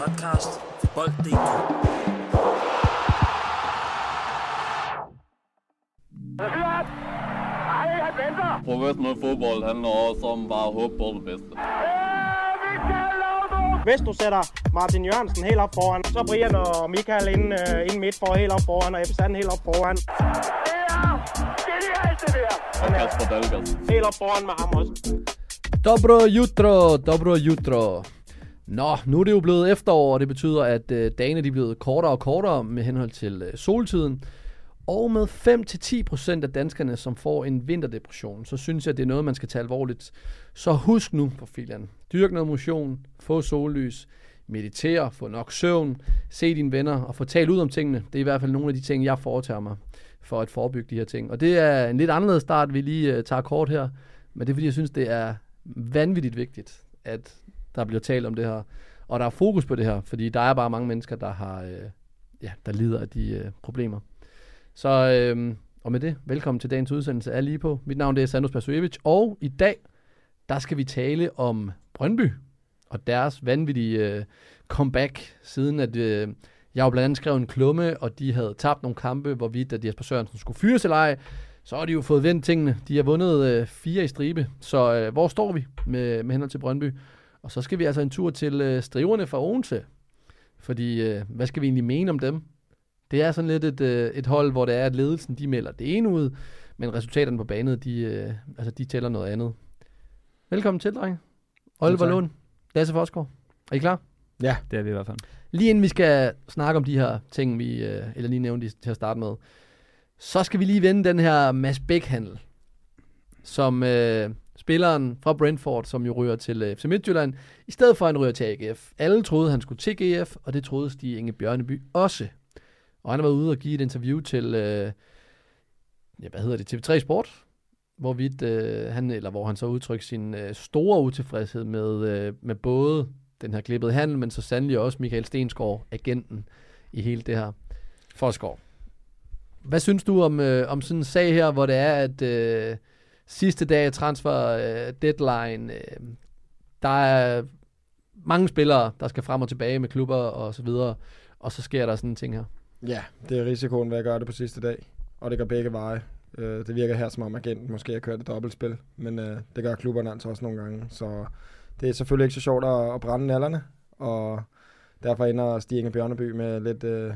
podcast fra Bold.dk. Professionel fodbold handler også om bare at håbe på det bedste. Hvis du sætter Martin Jørgensen helt op foran, så Brian og Michael ind, uh, ind midt for helt op foran, og Ebbe helt op foran. Og Kasper Dahlgaard. Helt op foran med ham også. Dobro jutro, dobro jutro. Nå, nu er det jo blevet efterår, og det betyder, at øh, dagene de er blevet kortere og kortere med henhold til øh, soltiden. Og med 5-10% af danskerne, som får en vinterdepression, så synes jeg, det er noget, man skal tage alvorligt. Så husk nu på filen. Dyrk noget motion, få sollys, meditere, få nok søvn, se dine venner og få talt ud om tingene. Det er i hvert fald nogle af de ting, jeg foretager mig for at forebygge de her ting. Og det er en lidt anderledes start, vi lige øh, tager kort her. Men det er fordi, jeg synes, det er vanvittigt vigtigt, at der bliver talt om det her. Og der er fokus på det her, fordi der er bare mange mennesker, der har, øh, ja, der lider af de øh, problemer. Så, øh, og med det, velkommen til dagens udsendelse af Lige på. Mit navn det er Sandus Pasuevic, og i dag, der skal vi tale om Brøndby og deres vanvittige øh, comeback, siden at øh, jeg jo blandt andet skrev en klumme, og de havde tabt nogle kampe, hvorvidt at Jesper Sørensen skulle fyres eller ej. Så har de jo fået vendt tingene. De har vundet øh, fire i stribe. Så øh, hvor står vi med, med hænder til Brøndby? Og så skal vi altså en tur til øh, striverne fra Odense. Fordi, øh, hvad skal vi egentlig mene om dem? Det er sådan lidt et, øh, et hold, hvor det er, at ledelsen de melder det ene ud, men resultaterne på banen, de, øh, altså, de tæller noget andet. Velkommen til, dreng. Oliver. Lund, Lasse Forsgaard. Er I klar? Ja, det er vi i hvert fald. Lige inden vi skal snakke om de her ting, vi, øh, eller lige nævnte til at starte med, så skal vi lige vende den her Mads Bæk-handel, som øh, spilleren fra Brentford, som jo ryger til øh, FC Midtjylland, i stedet for at han ryger til AGF. Alle troede, han skulle til GF, og det troede Stig Inge Bjørneby også. Og han har været ude og give et interview til, øh, ja, hvad hedder det, TV3 Sport, hvorvidt øh, han, eller hvor han så udtrykte sin øh, store utilfredshed med, øh, med både den her klippede handel, men så sandelig også Michael Stensgaard, agenten i hele det her. Forsgaard. Hvad synes du om, øh, om sådan en sag her, hvor det er, at øh, sidste dag af transfer øh, deadline, øh, der er mange spillere, der skal frem og tilbage med klubber og så videre, og så sker der sådan en ting her. Ja, det er risikoen ved at gøre det på sidste dag, og det går begge veje. Øh, det virker her som om agenten måske har kørt et dobbeltspil, men øh, det gør klubberne altså også nogle gange, så det er selvfølgelig ikke så sjovt at, at brænde nallerne, og derfor ender Stig Inge Bjørneby med lidt øh,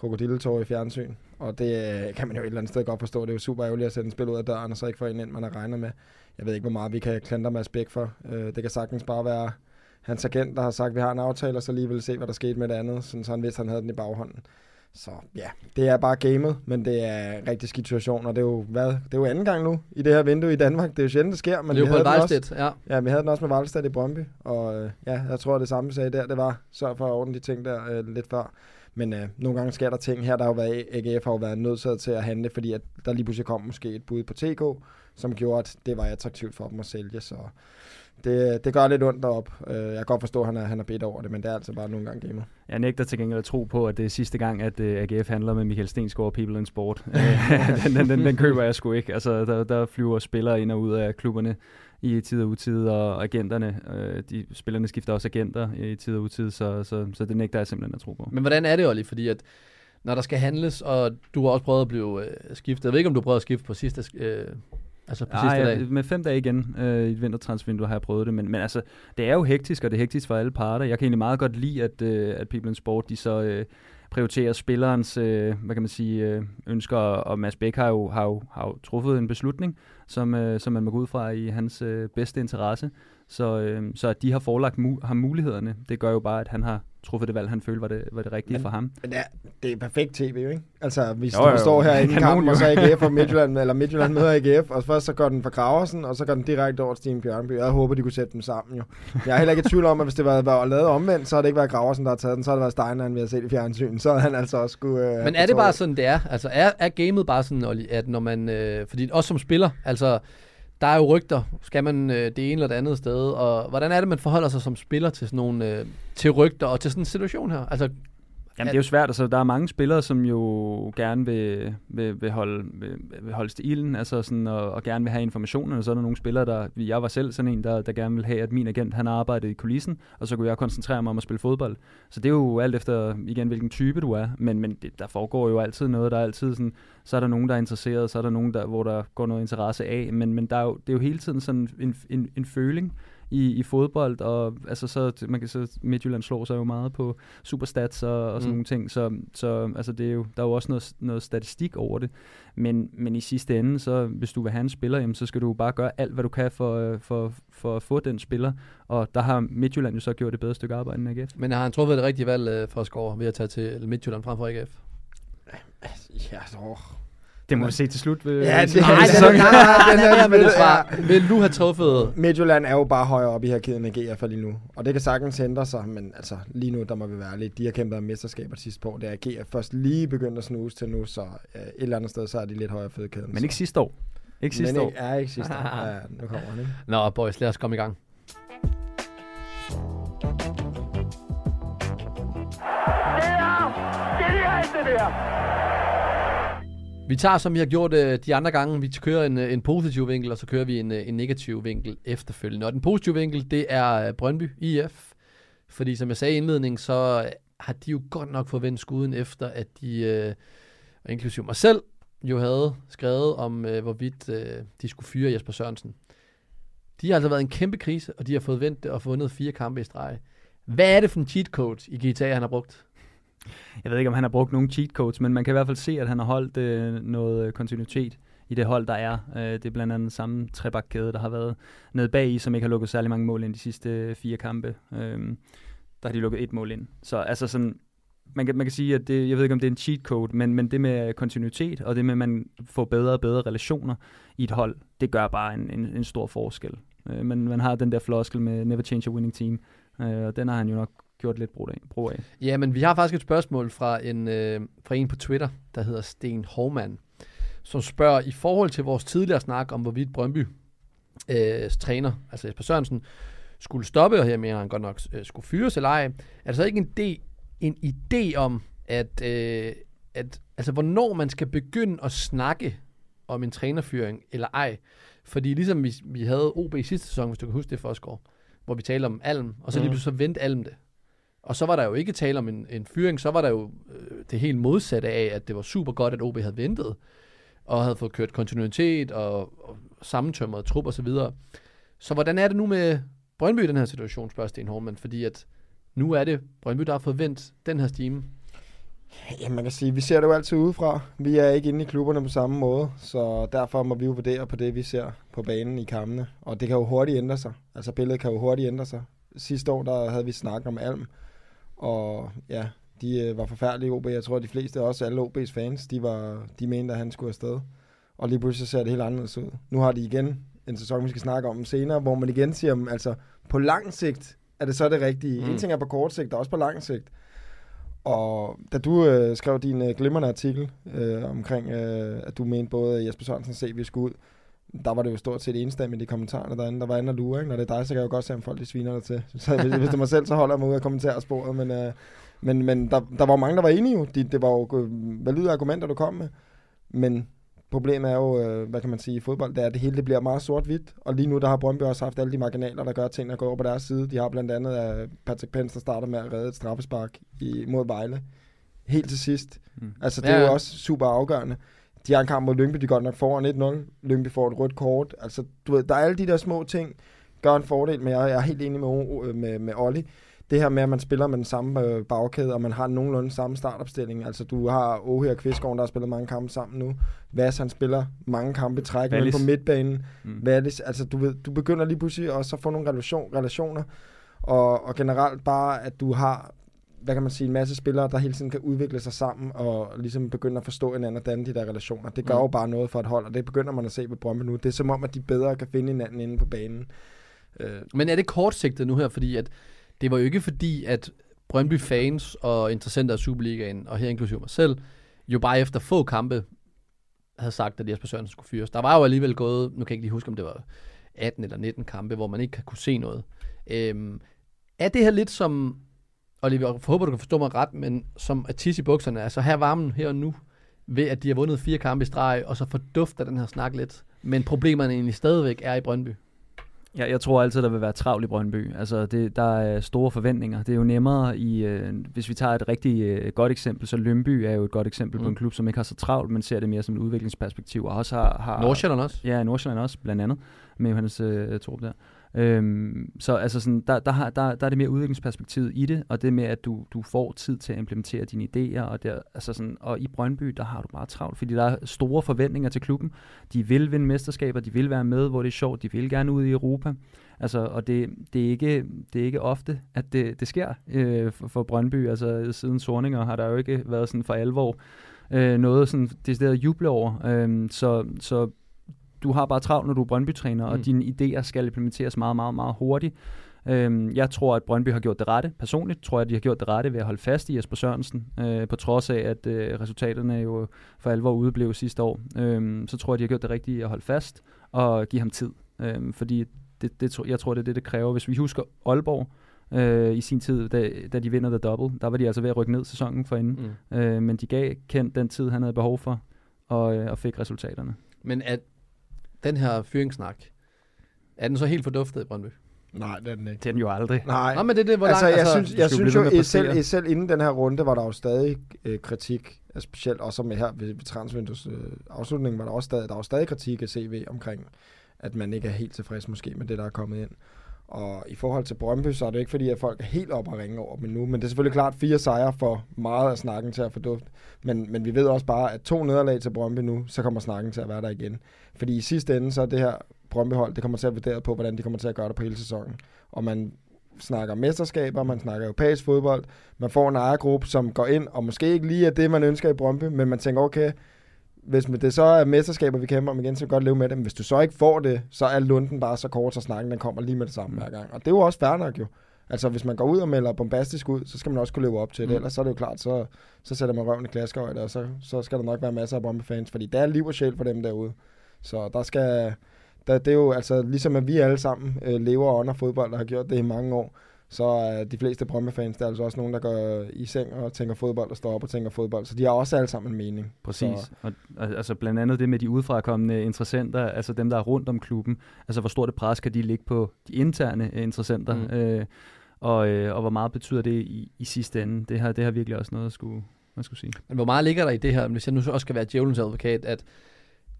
krokodilletår i fjernsyn, og det øh, kan man jo et eller andet sted godt forstå. Det er jo super ærgerligt at sætte en spil ud af døren, og så ikke få en ind, man har regnet med. Jeg ved ikke, hvor meget vi kan klandre Mads Bæk for. Øh, det kan sagtens bare være hans agent, der har sagt, at vi har en aftale, og så lige vil se, hvad der skete med det andet, sådan, så han vidste, at han havde den i baghånden. Så ja, det er bare gamet, men det er en rigtig skidt situation, og det er jo, hvad, det er jo anden gang nu i det her vindue i Danmark. Det er jo sjældent, det sker, men det er jo på havde den også, Vejstedt, ja. Ja, vi havde den også med Valstad i Brøndby, og øh, ja, jeg tror, det samme sagde der, det var sørg for at ordne de ting der øh, lidt før. Men øh, nogle gange sker der ting. Her der har jo været, AGF har jo været nødsaget til at handle, fordi at der lige pludselig kom måske et bud på TK, som gjorde, at det var attraktivt for dem at sælge, så det, det gør lidt ondt derop. Øh, jeg kan godt forstå, at han er, han er bedt over det, men det er altså bare nogle gange gamet. Jeg nægter til gengæld at tro på, at det er sidste gang, at uh, AGF handler med Michael Stensgaard og People in Sport. Øh, den, den, den, den køber jeg sgu ikke. Altså, der, der flyver spillere ind og ud af klubberne i tid og utid, og agenterne, øh, de, spillerne skifter også agenter i tid og utid, så, så, så det nægter jeg simpelthen at tro på. Men hvordan er det, Olli? Fordi at når der skal handles, og du har også prøvet at blive øh, skiftet. Jeg ved ikke, om du har prøvet at skifte på sidste, øh, altså på sidste Nej, dag. med fem dage igen øh, i et vintertransvindue har jeg prøvet det, men, men altså, det er jo hektisk, og det er hektisk for alle parter. Jeg kan egentlig meget godt lide, at, øh, at People in Sport, de så øh, prioriterer spillerens, øh, hvad kan man sige, øh, ønsker, og Mads Bæk har jo, har, jo, har jo truffet en beslutning, som, øh, som man må gå ud fra i hans øh, bedste interesse. Så, øh, så at de har forelagt mu- ham mulighederne, det gør jo bare, at han har truffet det valg, han følte var det, var det rigtige Men- for ham. Men det er, det er perfekt tv, jo, ikke? Altså, vi Jo, jo, jo. står her i kampen, jo. og så AGF og Midtjylland, eller Midtjylland møder AGF, og først så går den fra Graversen, og så går den direkte over til Stine Bjørnby. Jeg håber, de kunne sætte dem sammen, jo. Jeg er heller ikke i tvivl om, at hvis det var, var lavet omvendt, så har det ikke været Graversen, der har taget den, så har det været Steineren, vi har set i fjernsyn. Så havde han altså også skulle... Øh, Men er det bare sådan, det er? Altså, er, er gamet bare sådan, Olli, at når man... Øh, fordi også som spiller, altså, der er jo rygter. Skal man øh, det ene eller det andet sted? Og hvordan er det, man forholder sig som spiller til sådan nogle... Øh, til rygter og til sådan en situation her? Altså, Jamen, det er jo svært. Altså, der er mange spillere, som jo gerne vil, vil, vil, holde, vil, vil holde til ilden, altså sådan, og, og gerne vil have informationen. Og så er der nogle spillere, der... Jeg var selv sådan en, der, der gerne vil have, at min agent, han arbejdede i kulissen, og så kunne jeg koncentrere mig om at spille fodbold. Så det er jo alt efter, igen, hvilken type du er. Men, men det, der foregår jo altid noget. Der er altid sådan... Så er der nogen, der er interesseret, så er der nogen, der, hvor der går noget interesse af. Men, men der er jo, det er jo hele tiden sådan en, en, en føling i, i fodbold, og altså så, man kan så, Midtjylland slår sig jo meget på superstats og, og sådan mm. nogle ting, så, så altså det er jo, der er jo også noget, noget statistik over det, men, men i sidste ende, så hvis du vil have en spiller, jamen, så skal du bare gøre alt, hvad du kan for, for, for at få den spiller, og der har Midtjylland jo så gjort et bedre stykke arbejde end AGF. Men har han truffet det rigtige valg øh, for at score ved at tage til Midtjylland frem for AGF? Ja, så... Det må vi se til slut. Ved, Ja, det- Nej, den- sæson. nej, nej, den er- med det svar. Vil du have truffet... Midtjylland er jo bare højere op i end AG i hvert fald lige nu. Og det kan sagtens ændre sig, men altså lige nu, der må vi være lidt. De har kæmpet om mesterskaber sidste på. Det er er først lige begyndt at snuse til nu, så øh, et eller andet sted, så er de lidt højere fødekæden. Men ikke sidste år. Ikke sidste men år. ikke, er ikke sidste år. Ja, nu kommer han, ikke? Nå, boys, lad os komme i gang. Vi tager, som vi har gjort øh, de andre gange, vi kører en, øh, en positiv vinkel, og så kører vi en, øh, en negativ vinkel efterfølgende. Og den positive vinkel, det er øh, Brøndby IF. Fordi som jeg sagde i indledningen, så har de jo godt nok forventet skuden efter, at de, øh, og inklusive mig selv, jo havde skrevet om, øh, hvorvidt øh, de skulle fyre Jesper Sørensen. De har altså været i en kæmpe krise, og de har fået vendt det og vundet fire kampe i streg. Hvad er det for en cheat code i GTA, han har brugt? Jeg ved ikke, om han har brugt nogen cheat codes, men man kan i hvert fald se, at han har holdt øh, noget øh, kontinuitet i det hold, der er. Øh, det er blandt andet samme trebakkæde, der har været nede bag i, som ikke har lukket særlig mange mål ind de sidste øh, fire kampe. Øh, der har de lukket et mål ind. Så altså sådan, man kan, man kan sige, at det, jeg ved ikke, om det er en cheat code, men, men det med kontinuitet, og det med, at man får bedre og bedre relationer i et hold, det gør bare en, en, en stor forskel. Øh, men man har den der floskel med never change a winning team, øh, og den har han jo nok gjort lidt brug af. Ja, men vi har faktisk et spørgsmål fra en, øh, fra en på Twitter, der hedder Sten Hormann, som spørger, i forhold til vores tidligere snak om, hvorvidt Brøndby øh, træner, altså Jesper Sørensen, skulle stoppe, og her mener han godt nok øh, skulle fyres eller ej, er der så ikke en, de, en idé om, at, øh, at altså, hvornår man skal begynde at snakke om en trænerfyring eller ej? Fordi ligesom vi, vi havde OB i sidste sæson, hvis du kan huske det, Forsgaard, hvor vi talte om Alm, og så lige Mhm. pludselig så vendte Alm det. Og så var der jo ikke tale om en, en fyring, så var der jo øh, det helt modsatte af, at det var super godt, at OB havde ventet, og havde fået kørt kontinuitet og, og sammentømret trup og så videre. Så hvordan er det nu med Brøndby i den her situation, spørger Sten Hormann, fordi at nu er det Brøndby, der har fået vendt den her stime. Ja, man kan sige, vi ser det jo altid udefra. Vi er ikke inde i klubberne på samme måde, så derfor må vi jo vurdere på det, vi ser på banen i kampene. Og det kan jo hurtigt ændre sig. Altså billedet kan jo hurtigt ændre sig. Sidste år, der havde vi snakket om Alm, og ja, de øh, var forfærdelige OB. Jeg tror, at de fleste, også alle OB's fans, de, var, de mente, at han skulle afsted. Og lige pludselig så ser det helt anderledes ud. Nu har de igen en sæson, vi skal snakke om senere, hvor man igen siger, om, altså på lang sigt er det så det rigtige. Mm. En ting er på kort sigt, og også på lang sigt. Og da du øh, skrev din øh, glimrende artikel øh, omkring, øh, at du mente både at Jesper Sørensen CV skulle ud, der var det jo stort set enstemmigt i kommentarerne derinde. Der var andre lurer, ikke? Når det er dig, så kan jeg jo godt se, om folk de sviner dig til. Så hvis, hvis det er mig selv, så holder jeg mig ud af kommentarsporet. Men, øh, men, men der, der var mange, der var enige jo. De, det var jo valide argumenter, du kom med. Men problemet er jo, øh, hvad kan man sige, i fodbold, det er, at det hele det bliver meget sort-hvidt. Og lige nu, der har Brøndby også haft alle de marginaler, der gør, at tingene går over på deres side. De har blandt andet uh, Patrick Pence, der starter med at redde et straffespark i, mod Vejle. Helt til sidst. Mm. Altså, det Ja, er jo også super afgørende. De har en kamp mod Lyngby, de går nok foran 1-0. Lyngby får et rødt kort. Altså, du ved, der er alle de der små ting, gør en fordel, men jeg, er helt enig med, O- med, med Olli. Det her med, at man spiller med den samme øh, bagkæde, og man har nogenlunde samme startopstilling. Altså, du har Åhe og Kvistgaard, der har spillet mange kampe sammen nu. Vas, han spiller mange kampe i træk på midtbanen. Mm. Wallis, altså du, ved, du begynder lige pludselig også at få nogle relation, relationer, og, og generelt bare, at du har, hvad kan man sige, en masse spillere, der hele tiden kan udvikle sig sammen, og ligesom begynde at forstå hinanden og danne de der relationer. Det gør Mm. jo bare noget for et hold, og det begynder man at se ved Brøndby nu. Det er som om, at de bedre kan finde hinanden inde på banen. Øh, Men er det kortsigtet nu her, fordi at det var jo ikke fordi, at Brøndby fans og interessenter af Superligaen, og her inklusive mig selv, jo bare efter få kampe havde sagt, at Jesper Sørensen skulle fyres. Der var jo alligevel gået, nu kan jeg ikke lige huske, om det var 18 eller 19 kampe, hvor man ikke kunne se noget. Øhm, er det her lidt som Oliver, jeg håber, du kan forstå mig ret, men som at tisse i bukserne, altså her er varmen her og nu, ved at de har vundet fire kampe i streg, og så fordufter den her snak lidt. Men problemerne egentlig stadigvæk er i Brøndby. Ja, jeg tror altid, der vil være travlt i Brøndby. Altså, det, der er store forventninger. Det er jo nemmere i, øh, hvis vi tager et rigtig øh, godt eksempel, så Lønby er jo et godt eksempel mm. på en klub, som ikke har så travlt, men ser det mere som et udviklingsperspektiv, og også har... har Nordsjælland også? Ja, Nordsjælland også, blandt andet, med Johannes øh, Torp der. Øhm, så altså sådan, der, der, har, der, der er det mere udviklingsperspektivet i det, og det med, at du, du får tid til at implementere dine idéer, og, der, altså sådan, og i Brøndby, der har du bare travlt, fordi der er store forventninger til klubben. De vil vinde mesterskaber, de vil være med, hvor det er sjovt, de vil gerne ud i Europa. Altså, og det, det, er ikke, det er ikke ofte, at det, det sker øh, for, for Brøndby. Altså, siden Sorninger har der jo ikke været sådan for alvor øh, noget sådan det at juble over. Øh, så, så du har bare travlt, når du er Brøndby-træner, mm. og dine idéer skal implementeres meget, meget, meget hurtigt. Øhm, jeg tror, at Brøndby har gjort det rette. Personligt tror jeg, at de har gjort det rette ved at holde fast i Jesper Sørensen, øh, på trods af, at øh, resultaterne jo for alvor udeblev sidste år. Øhm, så tror jeg, at de har gjort det rigtige at holde fast og give ham tid. Øhm, fordi det, det, jeg tror, det er det, det kræver. Hvis vi husker Aalborg, øh, i sin tid, da, da de vinder The Double. Der var de altså ved at rykke ned sæsonen for inden. Mm. Øh, men de gav kendt den tid, han havde behov for, og, øh, og fik resultaterne. Men at den her fyringssnak, er den så helt forduftet i Brøndby? Nej, det er den ikke. Det er den jo aldrig. Nej, Nå, men det er det, hvor altså, langt, jeg altså, synes, jeg synes ved med jo, at selv, selv inden den her runde, var der jo stadig øh, kritik, altså specielt også med her ved, ved transvindues øh, afslutning, var der også stadig, der var jo stadig kritik af CV omkring, at man ikke er helt tilfreds måske med det, der er kommet ind. Og i forhold til Brøndby, så er det ikke fordi, at folk er helt op og ringe over dem nu. Men det er selvfølgelig klart fire sejre for meget af snakken til at fordufte. Men, men vi ved også bare, at to nederlag til Brøndby nu, så kommer snakken til at være der igen. Fordi i sidste ende, så er det her Brøndby-hold, det kommer til at vurdere på, hvordan de kommer til at gøre det på hele sæsonen. Og man snakker mesterskaber, man snakker europæisk fodbold, man får en ejergruppe, som går ind, og måske ikke lige er det, man ønsker i Brøndby, men man tænker, okay, hvis det så er mesterskaber, vi kæmper om igen, så kan godt leve med det. Men hvis du så ikke får det, så er lunden bare så kort, så snakken den kommer lige med det samme hver gang. Og det er jo også fair nok jo. Altså, hvis man går ud og melder bombastisk ud, så skal man også kunne leve op til det. Mm. Ellers så er det jo klart, så, så sætter man røven i klaskehøjde, og så, så skal der nok være masser af Brøndby-fans, fordi der er liv og sjæl for dem derude. Så der skal... Der, det er jo altså, ligesom at vi alle sammen øh, lever og ånder fodbold, og har gjort det i mange år, så er de fleste Brøndby-fans, der er altså også nogen, der går i seng og tænker fodbold, og står op og tænker fodbold. Så de har også alle sammen en mening. Præcis. Så, Og, altså blandt andet det med de udefrakommende interessenter, altså dem, der er rundt om klubben. Altså hvor stort et pres kan de ligge på de interne øh, interessenter, Mm. øh, og, øh, og hvor meget betyder det i, i sidste ende. Det har, det har virkelig også noget at skulle, man skulle sige. Men hvor meget ligger der i det her, hvis jeg nu så også skal være djævelens advokat, at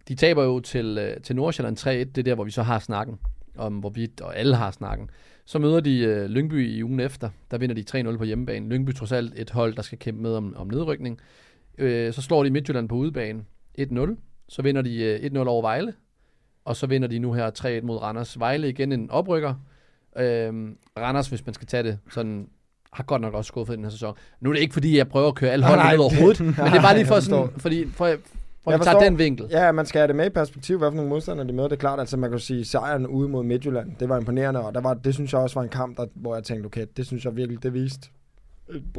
de taber jo til, øh, til Nordsjælland 3-1, det er der, hvor vi så har snakken om hvorvidt, og alle har snakken. Så møder de øh, Lyngby i ugen efter, der vinder de 3-0 på hjemmebane. Lyngby trods alt et hold, der skal kæmpe med om, om nedrykning. Øh, så slår de Midtjylland på udebane 1-0, så vinder de øh, 1-0 over Vejle, og så vinder de nu her 3-1 mod Randers. Vejle igen en oprykker. Øh, Randers, hvis man skal tage det sådan har godt nok også skuffet den her sæson. Nu er det ikke, fordi jeg prøver at køre alle holdene ned over hovedet, men det er bare lige for sådan, fordi, for, for Jeg at tage forstår. den vinkel. Ja, man skal have det med i perspektiv, hvad for nogle modstandere de møder. Det er klart, altså man kan sige, sejren ude mod Midtjylland, det var imponerende, og der var, det synes jeg også var en kamp, der, hvor jeg tænkte, okay, det synes jeg virkelig, det viste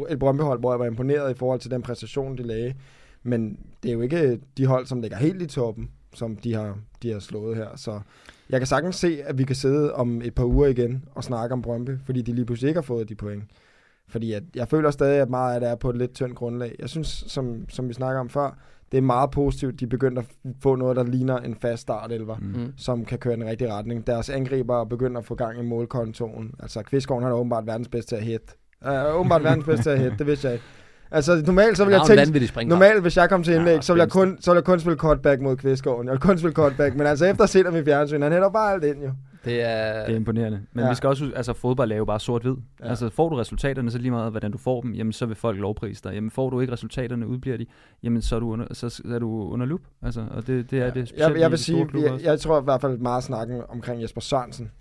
et, Brøndby-hold, hvor jeg var imponeret i forhold til den præstation, de lagde. Men det er jo ikke de hold, som ligger helt i toppen, som de har, de har slået her. Så jeg kan sagtens se, at vi kan sidde om et par uger igen og snakke om Brøndby, fordi de lige pludselig ikke har fået de point. Fordi at, jeg føler stadig, at meget af det er på et lidt tyndt grundlag. Jeg synes, som, som vi snakker om før, det er meget positivt, de begynder at få noget, der ligner en fast startelver, mm. Mm. som kan køre i den rigtige retning. Deres angriber begynder at få gang i målkontoen. Altså, Kvistgaard han er åbenbart verdens bedste til at hit. Uh, åbenbart verdens bedste til at hit, det vidste jeg ikke. Altså, normalt så vil jeg tænke. Normalt, hvis jeg kom til indlæg, Ja, ja, så, vil jeg kun, så vil jeg kun spille cutback mod Kvistgaard. Jeg vil kun spille cutback, men altså efter at se dem i fjernsyn, han hætter bare alt ind jo. Det er... Det er imponerende. Men Ja. ja. vi skal også altså fodbold er jo bare sort-hvid. Ja. Ja. Altså får du resultaterne, så lige meget hvordan du får dem, jamen så vil folk lovprise dig. Jamen får du ikke resultaterne, udbliver de, jamen så er du under, så, så er du under lup. Altså, og det, det er det specielt Jeg, jeg vil sige, jeg, jeg tror i hvert fald meget snakken omkring Jesper Sørensen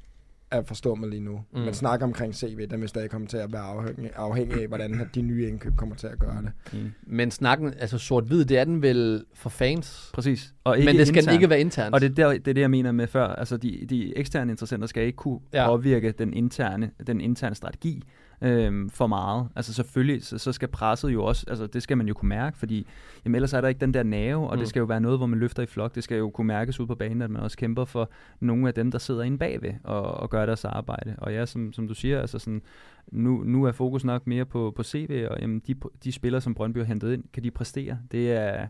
er forstået lige nu. Mm. Mm. Men snak omkring CV, den vil stadig komme til at være afhængig, afhængig af, hvordan de nye indkøb kommer til at gøre det. Enig. Men snakken, altså sort-hvid, det er den vel for fans. Præcis. Og ikke Men det skal internt. ikke være internt. Og det er, der, det er det, jeg mener med før. Altså, de, de eksterne interessenter skal ikke kunne ja. påvirke den interne, den interne strategi. Øh, for meget. Altså selvfølgelig, så, så skal presset jo også, altså det skal man jo kunne mærke, fordi jamen, ellers er der ikke den der nerve, og mm. det skal jo være noget, hvor man løfter i flok. Det skal jo kunne mærkes ud på banen, at man også kæmper for nogle af dem, der sidder inde bagved og, og gør deres arbejde. Og ja, som, som du siger, altså sådan, nu, nu er fokus nok mere på, på CV, og jamen, de, de spillere, som Brøndby har hentet ind, kan de præstere? Det er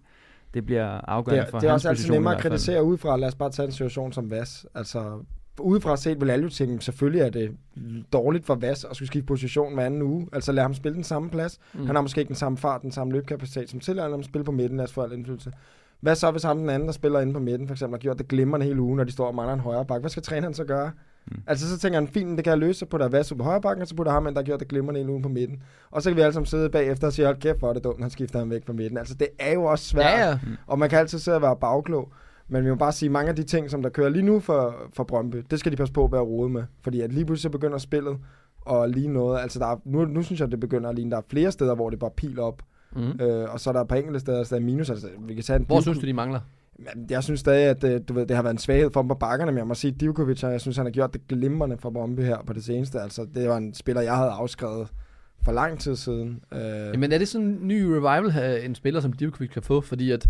det bliver afgørende det, for Det er også altid nemmere at kritisere udefra. Lad os bare tage en situation som Vas. Altså, udefra set vil alle jo tænke, selvfølgelig er det dårligt for Vas at skulle skifte position hver anden uge. Altså lad ham spille den samme plads. Mm. Han har måske ikke den samme fart, den samme løbekapacitet, som tillader ham at spille på midten. Lad os få al indflydelse. Hvad så, hvis ham den anden, der spiller inde på midten, for eksempel, har gjort det glimrende hele ugen, når de står og mangler en højre bak? Hvad skal træneren så gøre? Mm. Altså så tænker han, fint, det kan jeg løse, så putter Vasso på højre bakken, og så putter ham ind, der har gjort det glimrende hele ugen på midten. Og så kan vi alle sammen sidde bagefter og sige, hold kæft, hvor er det dumt, han skifter ham væk på midten. Altså det er jo også svært, Ja, ja. og man kan altid sidde og være bagklog. Men vi må bare sige, mange af de ting, som der kører lige nu for, for Brøndby, det skal de passe på at være rode med. Fordi at lige pludselig så begynder spillet og lige noget. Altså der er, nu, nu synes jeg, det begynder at ligne, der er flere steder, hvor det bare piler op. Mm. Øh, og så er der et par enkelte steder, der er minus. Altså, vi kan tage en Hvor synes du, de mangler? Jeg synes stadig, at det, du ved, det har været en svaghed for dem på bakkerne, men jeg må sige, Divkovic, jeg synes, han har gjort det glimrende for Brøndby her på det seneste. Altså, det var en spiller, jeg havde afskrevet for lang tid siden. Øh, Jamen er det sådan en ny revival, øh, en spiller som Divkovic kan få? Fordi at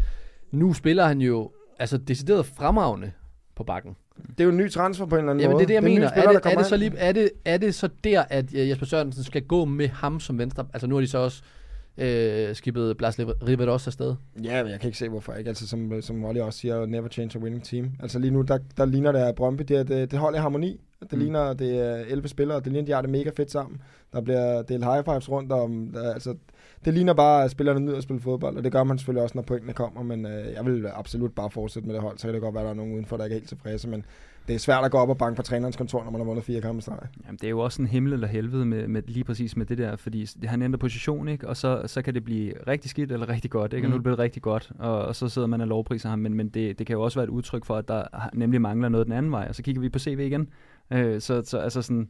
nu spiller han jo altså decideret fremragende på bakken. det er jo en ny transfer på en eller anden Jamen måde. det er det, jeg en ny mener. spiller, er, det, er, det så lige, er, det, er det så der, at øh, Jesper Sørensen skal gå med ham som venstre? Altså nu har de så også øh, skibet Blas Riberos afsted. Ja, men jeg kan ikke se, hvorfor ikke. Altså, som, som Olli også siger, never change a winning team. Altså lige nu, der, der ligner det, Brøndby, det, er- det, det holder i harmoni. Det mm. ligner, det er 11 spillere, det ligner, de har det mega fedt sammen. Der bliver delt high fives rundt om, der, altså, det ligner bare, at spillerne nyder at spille fodbold, og det gør man selvfølgelig også, når pointene kommer, men øh, jeg vil absolut bare fortsætte med det hold, så kan det godt være, at der er nogen udenfor, der ikke er helt tilfredse, men det er svært at gå op og banke på trænerens kontor, når man har vundet fire kampe i streg. Jamen, det er jo også en himmel eller helvede med, med lige præcis med det der, fordi han ændrer position, ikke? og så, så kan det blive rigtig skidt eller rigtig godt, ikke? og nu er det blevet rigtig godt, og, og så sidder man og lovpriser ham, men, men det, det kan jo også være et udtryk for, at der nemlig mangler noget den anden vej, og så kigger vi på CV igen. Øh, så, så altså sådan,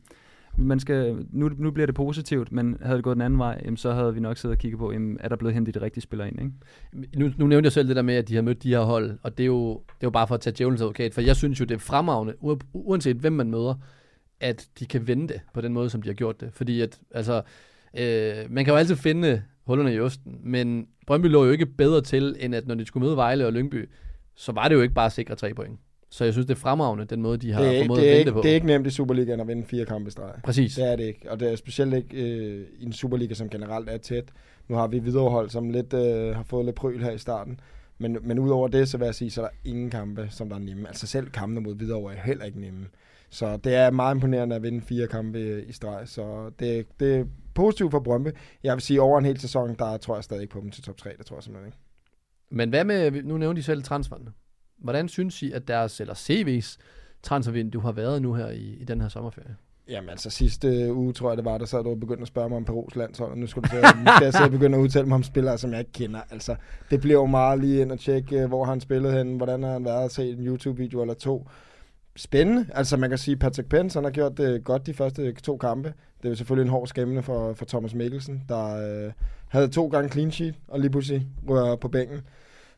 man skal, nu, nu bliver det positivt, men havde det gået den anden vej, jamen, så havde vi nok siddet og kigget på, jamen, er der blevet hentet de rigtige spillere ind, ikke? Nu, nu nævnte jeg selv det der med, at de har mødt de her hold, og det er jo, det er jo bare for at tage djævelens advokat, for jeg synes jo, det er fremragende, uanset hvem man møder, at de kan vente på den måde, som de har gjort det. Fordi at, altså, øh, man kan jo altid finde hullerne i osten, men Brøndby lå jo ikke bedre til, end at når de skulle møde Vejle og Lyngby, så var det jo ikke bare at sikre tre point. Så jeg synes, det er fremragende, den måde, de har Det er, formået det, er at vende ikke, det på. det er ikke nemt i Superligaen at vinde fire kampe i streg. Præcis. Det er det ikke, og det er specielt ikke øh, i en Superliga, som generelt er tæt. Nu har vi viderehold, som lidt, øh, har fået lidt pryl her i starten. Men, men udover det, så vil jeg sige, så er der ingen kampe, som der er nemme. Altså selv kampene mod Hvidovre er heller ikke nemme. Så det er meget imponerende at vinde fire kampe i streg. Så det, det er positivt for Brøndby. Jeg vil sige, over en hel sæson, der tror jeg stadig ikke på dem til top 3. Det tror jeg simpelthen ikke. Men hvad med, nu nævnte de selv transferne. Hvordan synes I, at deres, eller CV's transfervindue har været nu her i, i den her sommerferie? Jamen altså sidste uge, tror jeg det var, der sad du og begyndte at spørge mig om Perus landshold, og nu skulle du så, at jeg begynde at udtale mig om spillere, som jeg ikke kender. Altså, det bliver jo meget lige ind og tjekke, øh, hvor han spillet hen, hvordan har han været, se en YouTube-video eller to. Spændende. Altså man kan sige, Patrick Pence, han har gjort det godt de første to kampe. Det er selvfølgelig en hård skæmmende for, for Thomas Mikkelsen, der øh, havde to gange clean sheet, og lige pludselig rører på bænken.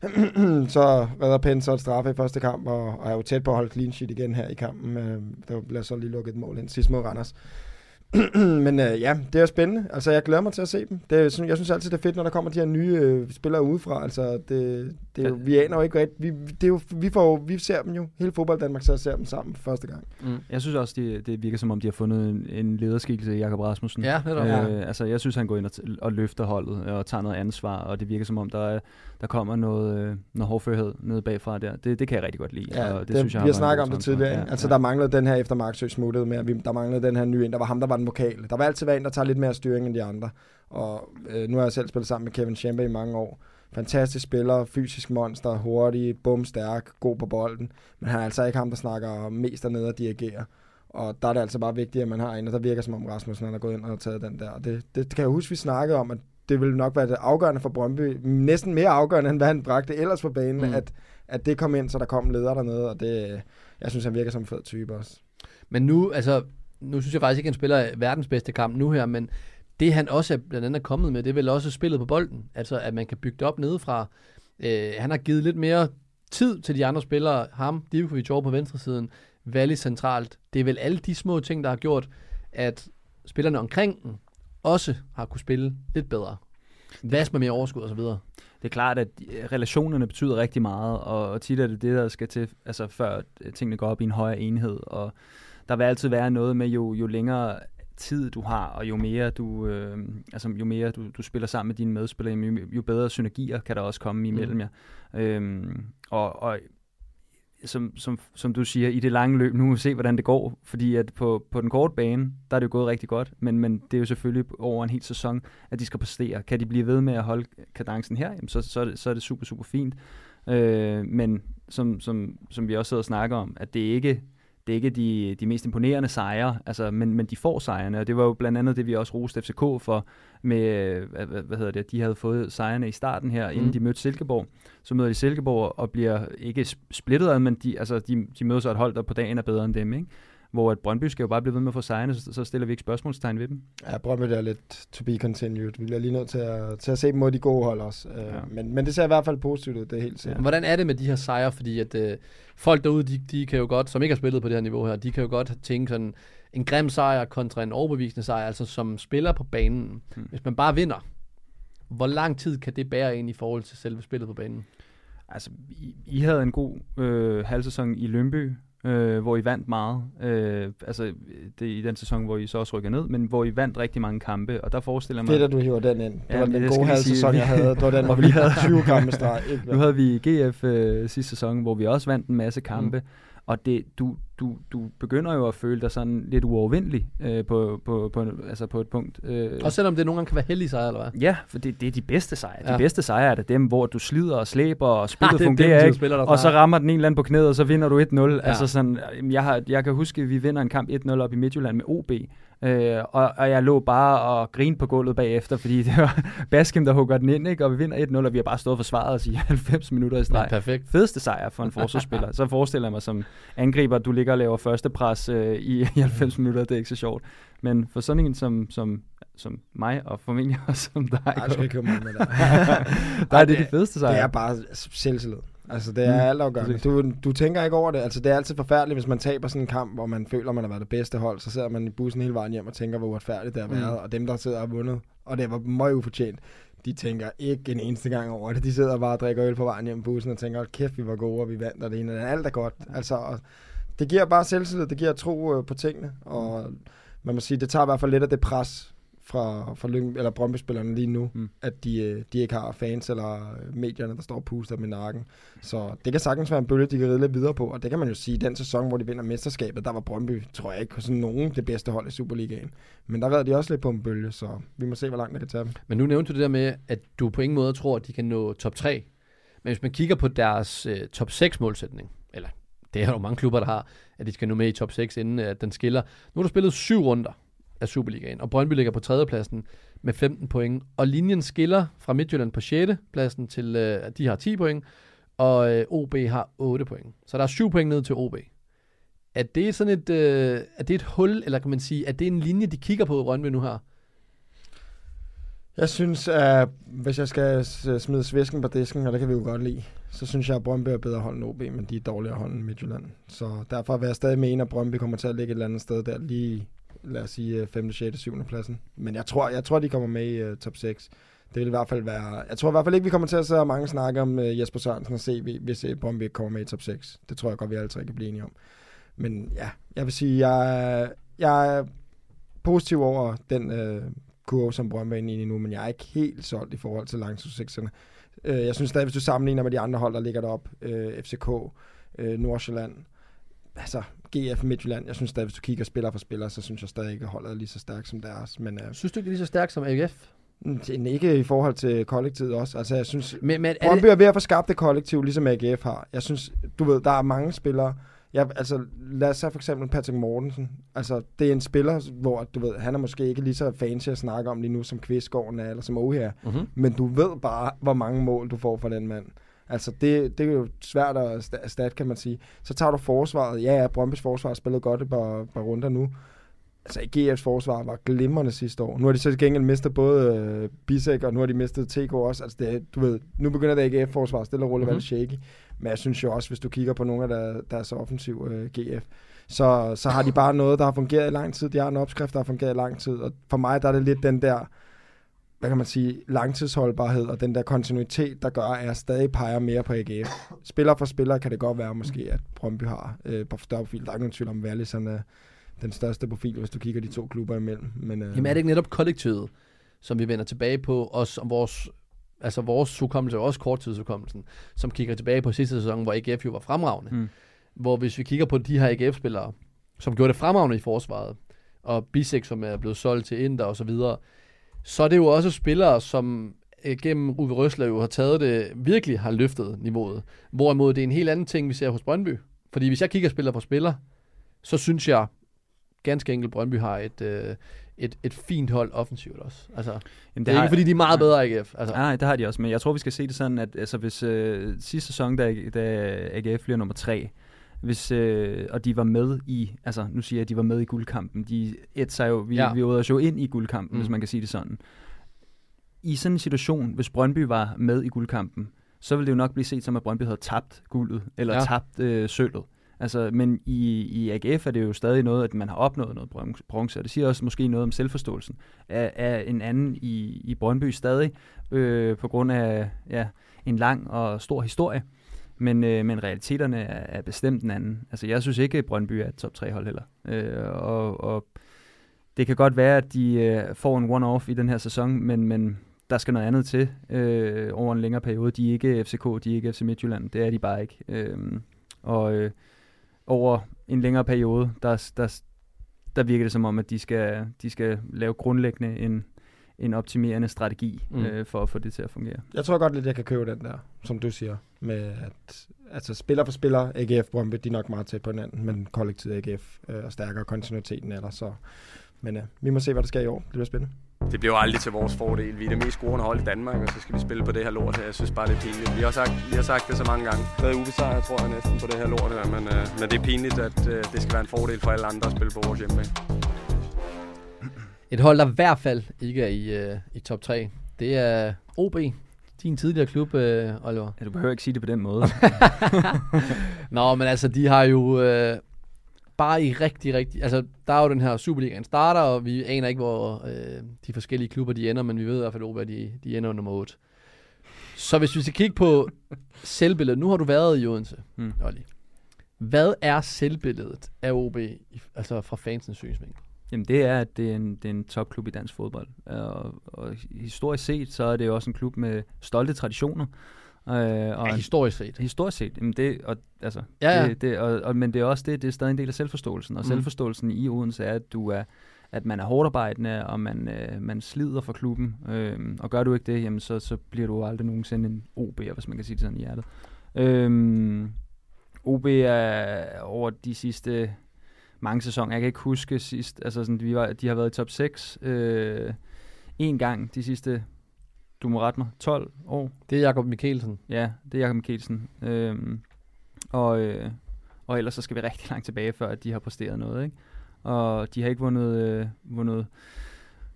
så redder Pence så et straffe i første kamp, og, og er jo tæt på at holde clean sheet igen her i kampen. Øh, der bliver så lige lukket et mål ind sidst mod Randers. Men øh, ja, det er spændende. Altså, jeg glæder mig til at se dem. Det er, jeg synes altid, det er fedt, når der kommer de her nye øh, spillere udefra. Altså, det, det er jo, vi aner jo ikke rigtigt. Vi, det er jo, vi, får, jo- vi ser dem jo. Hele fodbold Danmark så ser dem sammen for første gang. Mm. Jeg synes også, det, det virker som om, de har fundet en, en lederskikkelse i Jakob Rasmussen. Ja, netop. Øh, altså, jeg synes, han går ind og, t- og løfter holdet og tager noget ansvar, og det virker som om, der, er, der kommer noget, øh, noget hårdførhed nede bagfra der. Det, det kan jeg rigtig godt lide. Ja, og det, det, synes jeg vi har snakket om det tidligere. Ja, altså, ja. der manglede den her efter Marksø smuttede med, at vi, der manglede den her nye ind. Der var ham, der var den vokale. Der var altid en, der tager lidt mere styring end de andre. Og øh, nu har jeg selv spillet sammen med Kevin Chamber i mange år. Fantastisk spiller, fysisk monster, hurtig, bum, stærk, god på bolden. Men han er altså ikke ham, der snakker mest dernede og dirigerer. Og der er det altså bare vigtigt, at man har en, og der virker som om Rasmussen han er gået ind og har taget den der. Og det, det, det kan jeg huske, vi snakkede om, at det ville nok være det afgørende for Brøndby. Næsten mere afgørende, end hvad han bragte ellers på banen, Mm. at, at det kom ind, så der kom leder dernede. Og det, jeg synes, han virker som en fed type også. Men nu, altså, nu synes jeg faktisk ikke, at han spiller verdens bedste kamp nu her, men det han også er blandt andet er kommet med, det er vel også spillet på bolden. Altså, at man kan bygge det op nedefra. Øh, han har givet lidt mere tid til de andre spillere. Ham, Divkovic over på venstresiden, Valli centralt. Det er vel alle de små ting, der har gjort, at spillerne omkring den også har kunne spille lidt bedre. Vas med mere overskud og så videre. Det er klart, at øh, relationerne betyder rigtig meget, og, og tit er det det, der skal til, altså før øh, tingene går op i en højere enhed, og der vil altid være noget med, jo, jo længere tid du har, og jo mere du, øh, altså, jo mere du, du spiller sammen med dine medspillere, jo, jo bedre synergier kan der også komme imellem Mm. jer. Øhm, og, og som, som, som du siger, i det lange løb, nu må vi se, hvordan det går, fordi at på, på den korte bane, der er det jo gået rigtig godt, men, men det er jo selvfølgelig over en hel sæson, at de skal præstere. Kan de blive ved med at holde kadencen her, jamen så, så, er det, så er det super, super fint. Øh, men som, som, som vi også sidder og snakker om, at det ikke det er ikke de, de mest imponerende sejre, altså, men, men de får sejrene, og det var jo blandt andet det, vi også roste FCK for, med, øh, hvad, hvad, hedder det, de havde fået sejrene i starten her, inden Mm. de mødte Silkeborg. Så møder de Silkeborg og bliver ikke sp- splittet ad, men de, altså, de, de møder så et hold, der på dagen er bedre end dem, ikke? Hvor at Brøndby skal jo bare blive ved med at få sejrene, så, så stiller vi ikke spørgsmålstegn ved dem. Ja, Brøndby er lidt to be continued. Vi bliver lige nødt til at, til at se dem mod de gode hold også. Ja. Ja. Men, men det ser i hvert fald positivt ud, det er helt sikkert. Hvordan er det med de her sejre? Fordi at øh, folk derude, de, de kan jo godt, som ikke har spillet på det her niveau her, de kan jo godt tænke sådan en grim sejr kontra en overbevisende sejr, altså som spiller på banen. Hmm. Hvis man bare vinder, hvor lang tid kan det bære ind i forhold til selve spillet på banen? Altså, I, I havde en god øh, halvsæson i Lønby, øh, hvor I vandt meget. Øh, altså, det er i den sæson, hvor I så også rykker ned, men hvor I vandt rigtig mange kampe, og der forestiller mig... Fedt, at du hiver den ind. Det Ja, var den det gode halv sæson, jeg havde. Det var den, hvor vi havde havde- 20 kampe streg. Nu havde vi GF øh, sidste sæson, hvor vi også vandt en masse kampe, mm. Og det, du, du, du begynder jo at føle dig sådan lidt uovervindelig øh, på, på, på, altså på et punkt. Øh, Også selvom det nogle gange kan være heldige sejre, eller hvad? Ja, for det, det er de bedste sejre. Ja. De bedste sejre er det dem, hvor du slider og slæber, og spillet dem, fungerer du ikke, spiller og så rammer den en eller anden på knæet, og så vinder du 1-0. Ja. Altså sådan, jeg, har, jeg kan huske, at vi vinder en kamp 1-0 op i Midtjylland med OB, øh, og, og jeg lå bare og grinede på gulvet bagefter, fordi det var Baskim, der hugger den ind, ikke? og vi vinder 1-0, og vi har bare stået og forsvaret os i 90 minutter i Ja, streg. perfekt. Fedeste sejr for en forsvarsspiller. Så forestiller jeg mig som angriber, at du ligger og laver første pres øh, i, i 90 minutter, det er ikke så sjovt. Men for sådan en som, som, som mig, og formentlig også som dig, Nej, du skal ikke med det. der er det de fedeste sejre. Det er bare selvtillid. Altså, det er Mm, mm, altafgørende. Du, du tænker ikke over det. Altså, det er altid forfærdeligt, hvis man taber sådan en kamp, hvor man føler, man har været det bedste hold. Så sidder man i bussen hele vejen hjem og tænker, hvor uretfærdigt det har Mm. været. Og dem, der sidder og har vundet, og det var meget ufortjent, de tænker ikke en eneste gang over det. De sidder bare og drikker øl på vejen hjem i bussen og tænker, kæft, vi var gode, og vi vandt, og det ene og det. Alt er godt. Altså, og det giver bare selvtillid, det giver tro øh, på tingene, og man må sige, det tager i hvert fald lidt af det pres fra, fra Lyng, eller Brøndby-spillerne lige nu, Mm. at de, øh, de ikke har fans eller øh, medierne, der står og puster i nakken. Så det kan sagtens være en bølge, de kan ride lidt videre på, og det kan man jo sige, den sæson, hvor de vinder mesterskabet, der var Brøndby, tror jeg ikke, sådan nogen det bedste hold i Superligaen. Men der redder de også lidt på en bølge, så vi må se, hvor langt det kan tage dem. Men nu nævnte du det der med, at du på ingen måde tror, at de kan nå top 3. Men hvis man kigger på deres øh, top 6 målsætning, eller det er jo mange klubber, der har, at de skal nå med i top 6, inden at den skiller. Nu har du spillet syv runder af Superligaen, og Brøndby ligger på tredjepladsen med 15 point, og linjen skiller fra Midtjylland på 6. pladsen til, øh, de har 10 point, og øh, OB har 8 point. Så der er 7 point ned til OB. Er det sådan et, øh, er det et hul, eller kan man sige, at det er en linje, de kigger på Brøndby nu her? Jeg synes, at hvis jeg skal smide svisken på disken, og det kan vi jo godt lide, så synes jeg, at Brøndby er bedre hold end OB, men de er dårligere hold end Midtjylland. Så derfor vil jeg stadig mene, at Brøndby kommer til at ligge et eller andet sted der lige, lad os sige, 5., 6., 7. pladsen. Men jeg tror, jeg tror de kommer med i uh, top 6. Det vil i hvert fald være... Jeg tror i hvert fald ikke, vi kommer til at se mange snakke om uh, Jesper Sørensen og CV, hvis øh, uh, Brøndby ikke kommer med i top 6. Det tror jeg godt, vi alle tre kan blive enige om. Men ja, jeg vil sige, jeg, jeg er positiv over den øh, kurve, som Brøndby er inde i nu, men jeg er ikke helt solgt i forhold til langtidsudsigterne. Øh, jeg synes stadig, hvis du sammenligner med de andre hold, der ligger deroppe, øh, FCK, øh, Nordsjælland, altså GF Midtjylland, jeg synes stadig, hvis du kigger spiller for spiller, så synes jeg stadig ikke, at holdet er lige så stærkt som deres. Men øh, Synes du ikke, det er lige så stærkt som AGF? mm, ikke i forhold til kollektivet også. Altså, jeg synes, Men, men er Brøndby det, er ved at få skabt det kollektiv, ligesom AGF har. Jeg synes, du ved, der er mange spillere. Ja, altså, lad os tage for eksempel Patrick Mortensen. Altså, det er en spiller, hvor du ved, han er måske ikke lige så fancy at snakke om lige nu, som Kvistgården er, eller som Ohe er. mm-hmm. Men du ved bare, hvor mange mål du får fra den mand. Altså, det, det er jo svært at sta- erstatte, kan man sige. Så tager du forsvaret. Ja, ja, Brøndbys forsvar har spillet godt et par, par runder nu. Altså, GF's forsvar var glimrende sidste år. Nu har de så til gengæld mistet både øh, Bisek, og nu har de mistet TK også. Altså, det, du ved, nu begynder det AGF-forsvar stille og roligt at være Mhm. shaky. Men jeg synes jo også, hvis du kigger på nogle af der, deres offensiv øh, GF, Så, så har de bare noget, der har fungeret i lang tid. De har en opskrift, der har fungeret i lang tid. Og for mig der er det lidt den der, hvad kan man sige, langtidsholdbarhed og den der kontinuitet, der gør, at jeg stadig peger mere på AGF. Spiller for spiller kan det godt være måske, at Brøndby har øh, på større profil. Der er ikke nogen tvivl om, at sådan er den største profil, hvis du kigger de to klubber imellem. Men, øh, Jamen er det ikke netop kollektivet, som vi vender tilbage på, og som vores, altså vores hukommelse, og også korttidshukommelsen, som kigger tilbage på sidste sæson, hvor AGF jo var fremragende. Mm. Hvor hvis vi kigger på de her AGF-spillere, som gjorde det fremragende i forsvaret, og Bisek, som er blevet solgt til Inter og så videre, så er det jo også spillere, som øh, gennem Uwe Røsler jo har taget det, virkelig har løftet niveauet. Hvorimod det er en helt anden ting, vi ser hos Brøndby. Fordi hvis jeg kigger spiller for spiller, så synes jeg ganske enkelt, Brøndby har et, øh, et, et fint hold offensivt også. Altså, Jamen, det er ikke, fordi de er meget bedre AGF. Altså, nej, det har de også, men jeg tror, vi skal se det sådan, at altså, hvis øh, sidste sæson, da, da AGF bliver nummer tre, hvis, øh, og de var med i, altså nu siger jeg, at de var med i guldkampen, de et sig jo, vi, Ja. vi var jo ind i guldkampen, Mm. hvis man kan sige det sådan. I sådan en situation, hvis Brøndby var med i guldkampen, så ville det jo nok blive set som, at Brøndby havde tabt guldet, eller Ja. tabt øh, sølvet. Altså, men i, i AGF er det jo stadig noget, at man har opnået noget bronze, og det siger også måske noget om selvforståelsen af, af en anden i, i Brøndby stadig, øh, på grund af ja, en lang og stor historie. Men, øh, men realiteterne er, er bestemt en anden. Altså, jeg synes ikke, at Brøndby er et top 3 hold heller. Øh, og, og det kan godt være, at de øh, får en one-off i den her sæson, men, men der skal noget andet til øh, over en længere periode. De er ikke FCK, de er ikke FC Midtjylland. Det er de bare ikke. Øh, og øh, over en længere periode, der, der, der virker det som om, at de skal, de skal lave grundlæggende en, en optimerende strategi Mm. mm. øh, for at få det til at fungere. Jeg tror godt lidt, jeg kan købe den der, som du siger, med at altså spiller for spiller, AGF Brøndby, de er nok meget tæt på hinanden, men kollektivet AGF øh, er stærkere, kontinuiteten er der, så men øh, vi må se, hvad der sker i år. Det bliver spændende. Det bliver jo aldrig til vores fordel. Vi er det mest scorende hold i Danmark, og så skal vi spille på det her lort her. Jeg synes bare, det er pinligt. Vi har sagt, vi har sagt det så mange gange. Tredje ubesejret, tror jeg næsten, på det her lort her. Men, øh, men det er pinligt, at øh, det skal være en fordel for alle andre at spille på vores hjemmebane. Et hold, der i hvert fald ikke er i, øh, i top 3, det er OB. Din tidligere klub, øh, Oliver. Ja, du behøver ikke sige det på den måde. Nå, men altså, de har jo øh, bare i rigtig, rigtig... Altså, der er jo den her Superligaen starter, og vi aner ikke, hvor øh, de forskellige klubber de ender, men vi ved i hvert fald, at de, de ender nummer 8. Så hvis vi skal kigge på selvbilledet. Nu har du været i Odense, mm. Olli. Hvad er selvbilledet af OB, altså fra fansens synsvinkel? Jamen det er, at det er en, det er en topklub i dansk fodbold. Og, og historisk set, så er det jo også en klub med stolte traditioner. Øh, og Ja, historisk set. historisk set, jamen det, og, altså, Ja, ja. Det, det, og, og, men det er også det, det er stadig en del af selvforståelsen. Og Mm. selvforståelsen i Odense er, at du er at man er hårdt arbejdende, og man, øh, man slider for klubben. Øh, og gør du ikke det, jamen så, så bliver du aldrig nogensinde en OB'er, hvis man kan sige det sådan i hjertet. Øh, OB er over de sidste mange sæsoner. Jeg kan ikke huske sidst, altså sådan, vi var, de har været i top 6 øh, en gang de sidste, du må rette mig, 12 år. Det er Jakob Mikkelsen. Ja, det er Jakob Mikkelsen. Øhm, og, øh, og ellers så skal vi rigtig langt tilbage, før at de har præsteret noget. Ikke? Og de har ikke vundet, øh, vundet,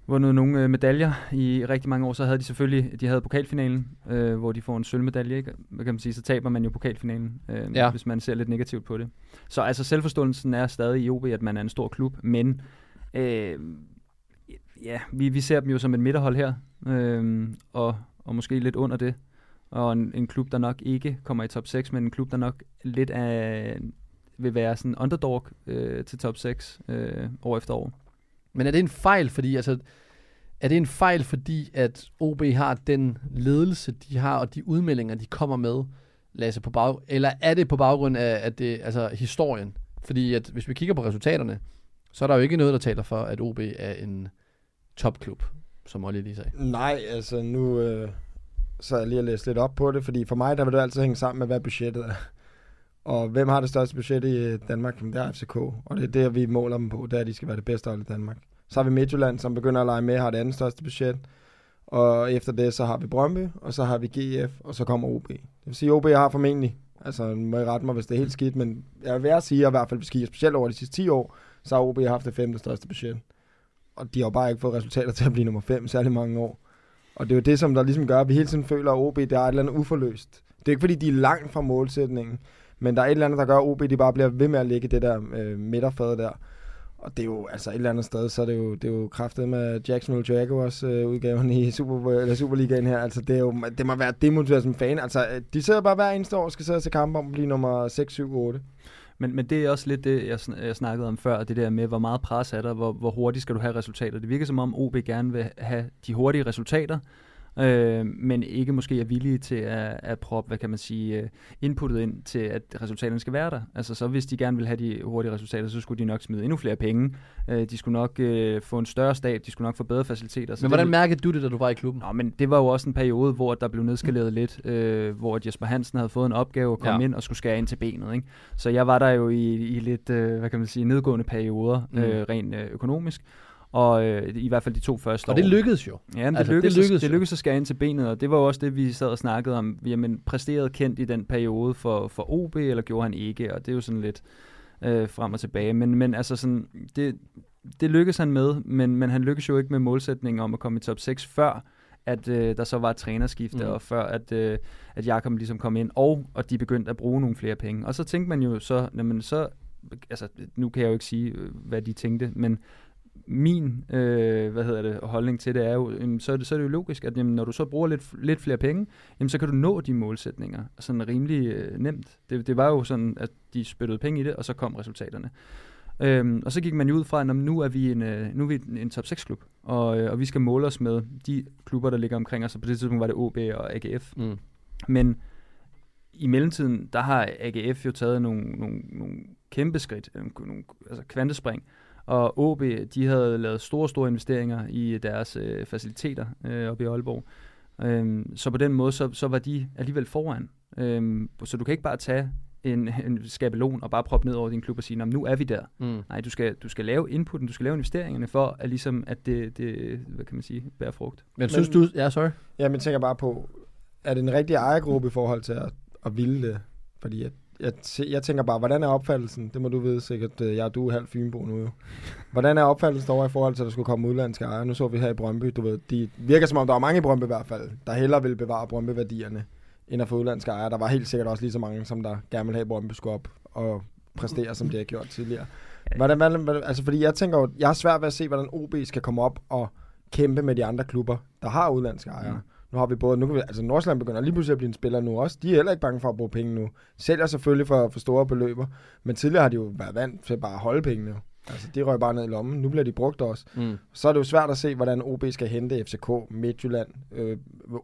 vundet nogle øh, medaljer i rigtig mange år. Så havde de selvfølgelig, de havde pokalfinalen, øh, hvor de får en sølvmedalje. Ikke? Hvad kan man sige, så taber man jo pokalfinalen, øh, Ja. hvis man ser lidt negativt på det. Så altså selvforståelsen er stadig i OB, at man er en stor klub, men øh, ja, vi, vi ser dem jo som et midterhold her, øh, og, og måske lidt under det og en, en klub, der nok ikke kommer i top 6, men en klub, der nok lidt af, vil være sådan underdog øh, til top 6 øh, år efter år. Men er det en fejl, fordi altså, er det en fejl, fordi at OB har den ledelse, de har, og de udmeldinger, de kommer med, Lasse, på bag, eller er det på baggrund af at det, altså, historien? Fordi at, hvis vi kigger på resultaterne, så er der jo ikke noget, der taler for, at OB er en topklub, som Olli lige sagde. Nej, altså nu øh, så jeg lige og læst lidt op på det, fordi for mig der vil det altid hænge sammen med, hvad budgettet er. Og hvem har det største budget i øh, Danmark? Jamen, det er FCK, og det er det, vi måler dem på, det er, at de skal være det bedste hold i Danmark. Så har vi Midtjylland, som begynder at lege med, har det andet største budget. Og efter det, så har vi Brøndby, og så har vi GF, og så kommer OB. Det vil sige, at OB har formentlig, altså må I rette mig, hvis det er helt skidt, men jeg vil være sige, at i hvert fald, hvis kigger specielt over de sidste 10 år, så har OB haft det femte største budget. Og de har jo bare ikke fået resultater til at blive nummer 5 særlig mange år. Og det er jo det, som der ligesom gør, at vi hele tiden føler, at OB der er et eller andet uforløst. Det er ikke, fordi de er langt fra målsætningen, men der er et eller andet, der gør, at OB de bare bliver ved med at ligge det der øh, midterfad der. Og det er jo, altså et eller andet sted, så er det jo, det er jo kraftet med Jacksonville Jaguars øh, udgaven i Super, eller Superligaen her. Altså det, er jo, det må være demotiveret som fan. Altså øh, de sidder bare hver eneste år og skal sidde til kampe om at blive nummer 6, 7, 8. Men, men det er også lidt det, jeg, sn- jeg snakkede om før, det der med, hvor meget pres er der, hvor, hvor hurtigt skal du have resultater. Det virker som om OB gerne vil have de hurtige resultater, øh, men ikke måske er villige til at, at proppe, hvad kan man sige, øh, inputtet ind til, at resultaterne skal være der. Altså så hvis de gerne vil have de hurtige resultater, så skulle de nok smide endnu flere penge. Øh, de skulle nok øh, få en større stab, de skulle nok få bedre faciliteter. Så Men det hvordan vil- mærkede du det, da du var i klubben? Nå, men det var jo også en periode, hvor der blev nedskaleret lidt, øh, hvor Jesper Hansen havde fået en opgave at komme Ja. ind og skulle skære ind til benet. Ikke? Så jeg var der jo i, i lidt, øh, hvad kan man sige, nedgående perioder, Mm. mm. øh, rent øh, økonomisk. Og øh, i hvert fald de to første Og år. det lykkedes jo. Ja, men Altså, det, det lykkedes, lykkedes det, jo. det lykkedes at skære ind til benet, og det var jo også det, vi sad og snakkede om. Jamen, præsterede kendt i den periode for, for OB, eller gjorde han ikke? Og det er jo sådan lidt øh, frem og tilbage. Men, men altså sådan, det, det lykkedes han med, men, men han lykkedes jo ikke med målsætningen om at komme i top 6 før, at øh, der så var et trænerskifte, Mm. og før at, øh, at Jakob ligesom kom ind, og at de begyndte at bruge nogle flere penge. Og så tænkte man jo så, jamen så, altså nu kan jeg jo ikke sige, øh, hvad de tænkte, men min øh, hvad hedder det, holdning til det er jo, jamen, så, er det, så er det jo logisk, at jamen, når du så bruger lidt, lidt flere penge, jamen, så kan du nå de målsætninger sådan rimelig øh, nemt. Det, det var jo sådan, at de spyttede penge i det, og så kom resultaterne. Øhm, og så gik man jo ud fra, at nå, men nu er vi en, øh, nu er vi en, en top 6 klub, og, øh, og vi skal måle os med de klubber, der ligger omkring os, og på det tidspunkt var det OB og AGF. Mm. Men i mellemtiden, der har AGF jo taget nogle, nogle, nogle kæmpe skridt, nogle, nogle altså kvantespring, og OB, de havde lavet store, store investeringer i deres øh, faciliteter øh, oppe i Aalborg. Øhm, så på den måde, så, så var de alligevel foran. Øhm, så du kan ikke bare tage en, en skabelon og bare proppe ned over din klub og sige, "Nå, men nu er vi der. Mm. Nej, du skal, du skal lave inputen, du skal lave investeringerne for, at, ligesom, at det, det, hvad kan man sige, bærer frugt. Men, men synes du... Ja, sorry. Ja, men jeg tænker bare på, er det en rigtig ejergruppe i forhold til at, at ville det? Fordi jeg, jeg, t- jeg tænker bare, hvordan er opfattelsen? Det må du vide sikkert. øh, Jeg og du er halv Fynbo nu jo. Hvordan er opfattelsen over i forhold til, at der skulle komme udlandske ejere? Nu så vi her i Brøndby, du ved, de virker som om, der var mange i Brøndby i hvert fald, der hellere ville bevare Brøndby-værdierne, end at få udlandske ejere. Der var helt sikkert også lige så mange, som der gerne ville have Brøndby skulle op og præstere, som det har gjort tidligere. Hvordan, hvordan, hvordan, altså fordi jeg tænker jo, jeg har svært ved at se, hvordan OB skal komme op og kæmpe med de andre klubber, der har udlandske ejere. Mm. Nu har vi både, nu kan vi, altså Nordsjælland begynder lige pludselig at blive en spiller nu også. De er heller ikke bange for at bruge penge nu. Sælger selvfølgelig for, for store beløber, men tidligere har de jo været vant til bare at holde pengene. Altså, de røg bare ned i lommen. Nu bliver de brugt også. Mm. Så er det jo svært at se, hvordan OB skal hente FCK, Midtjylland, øh,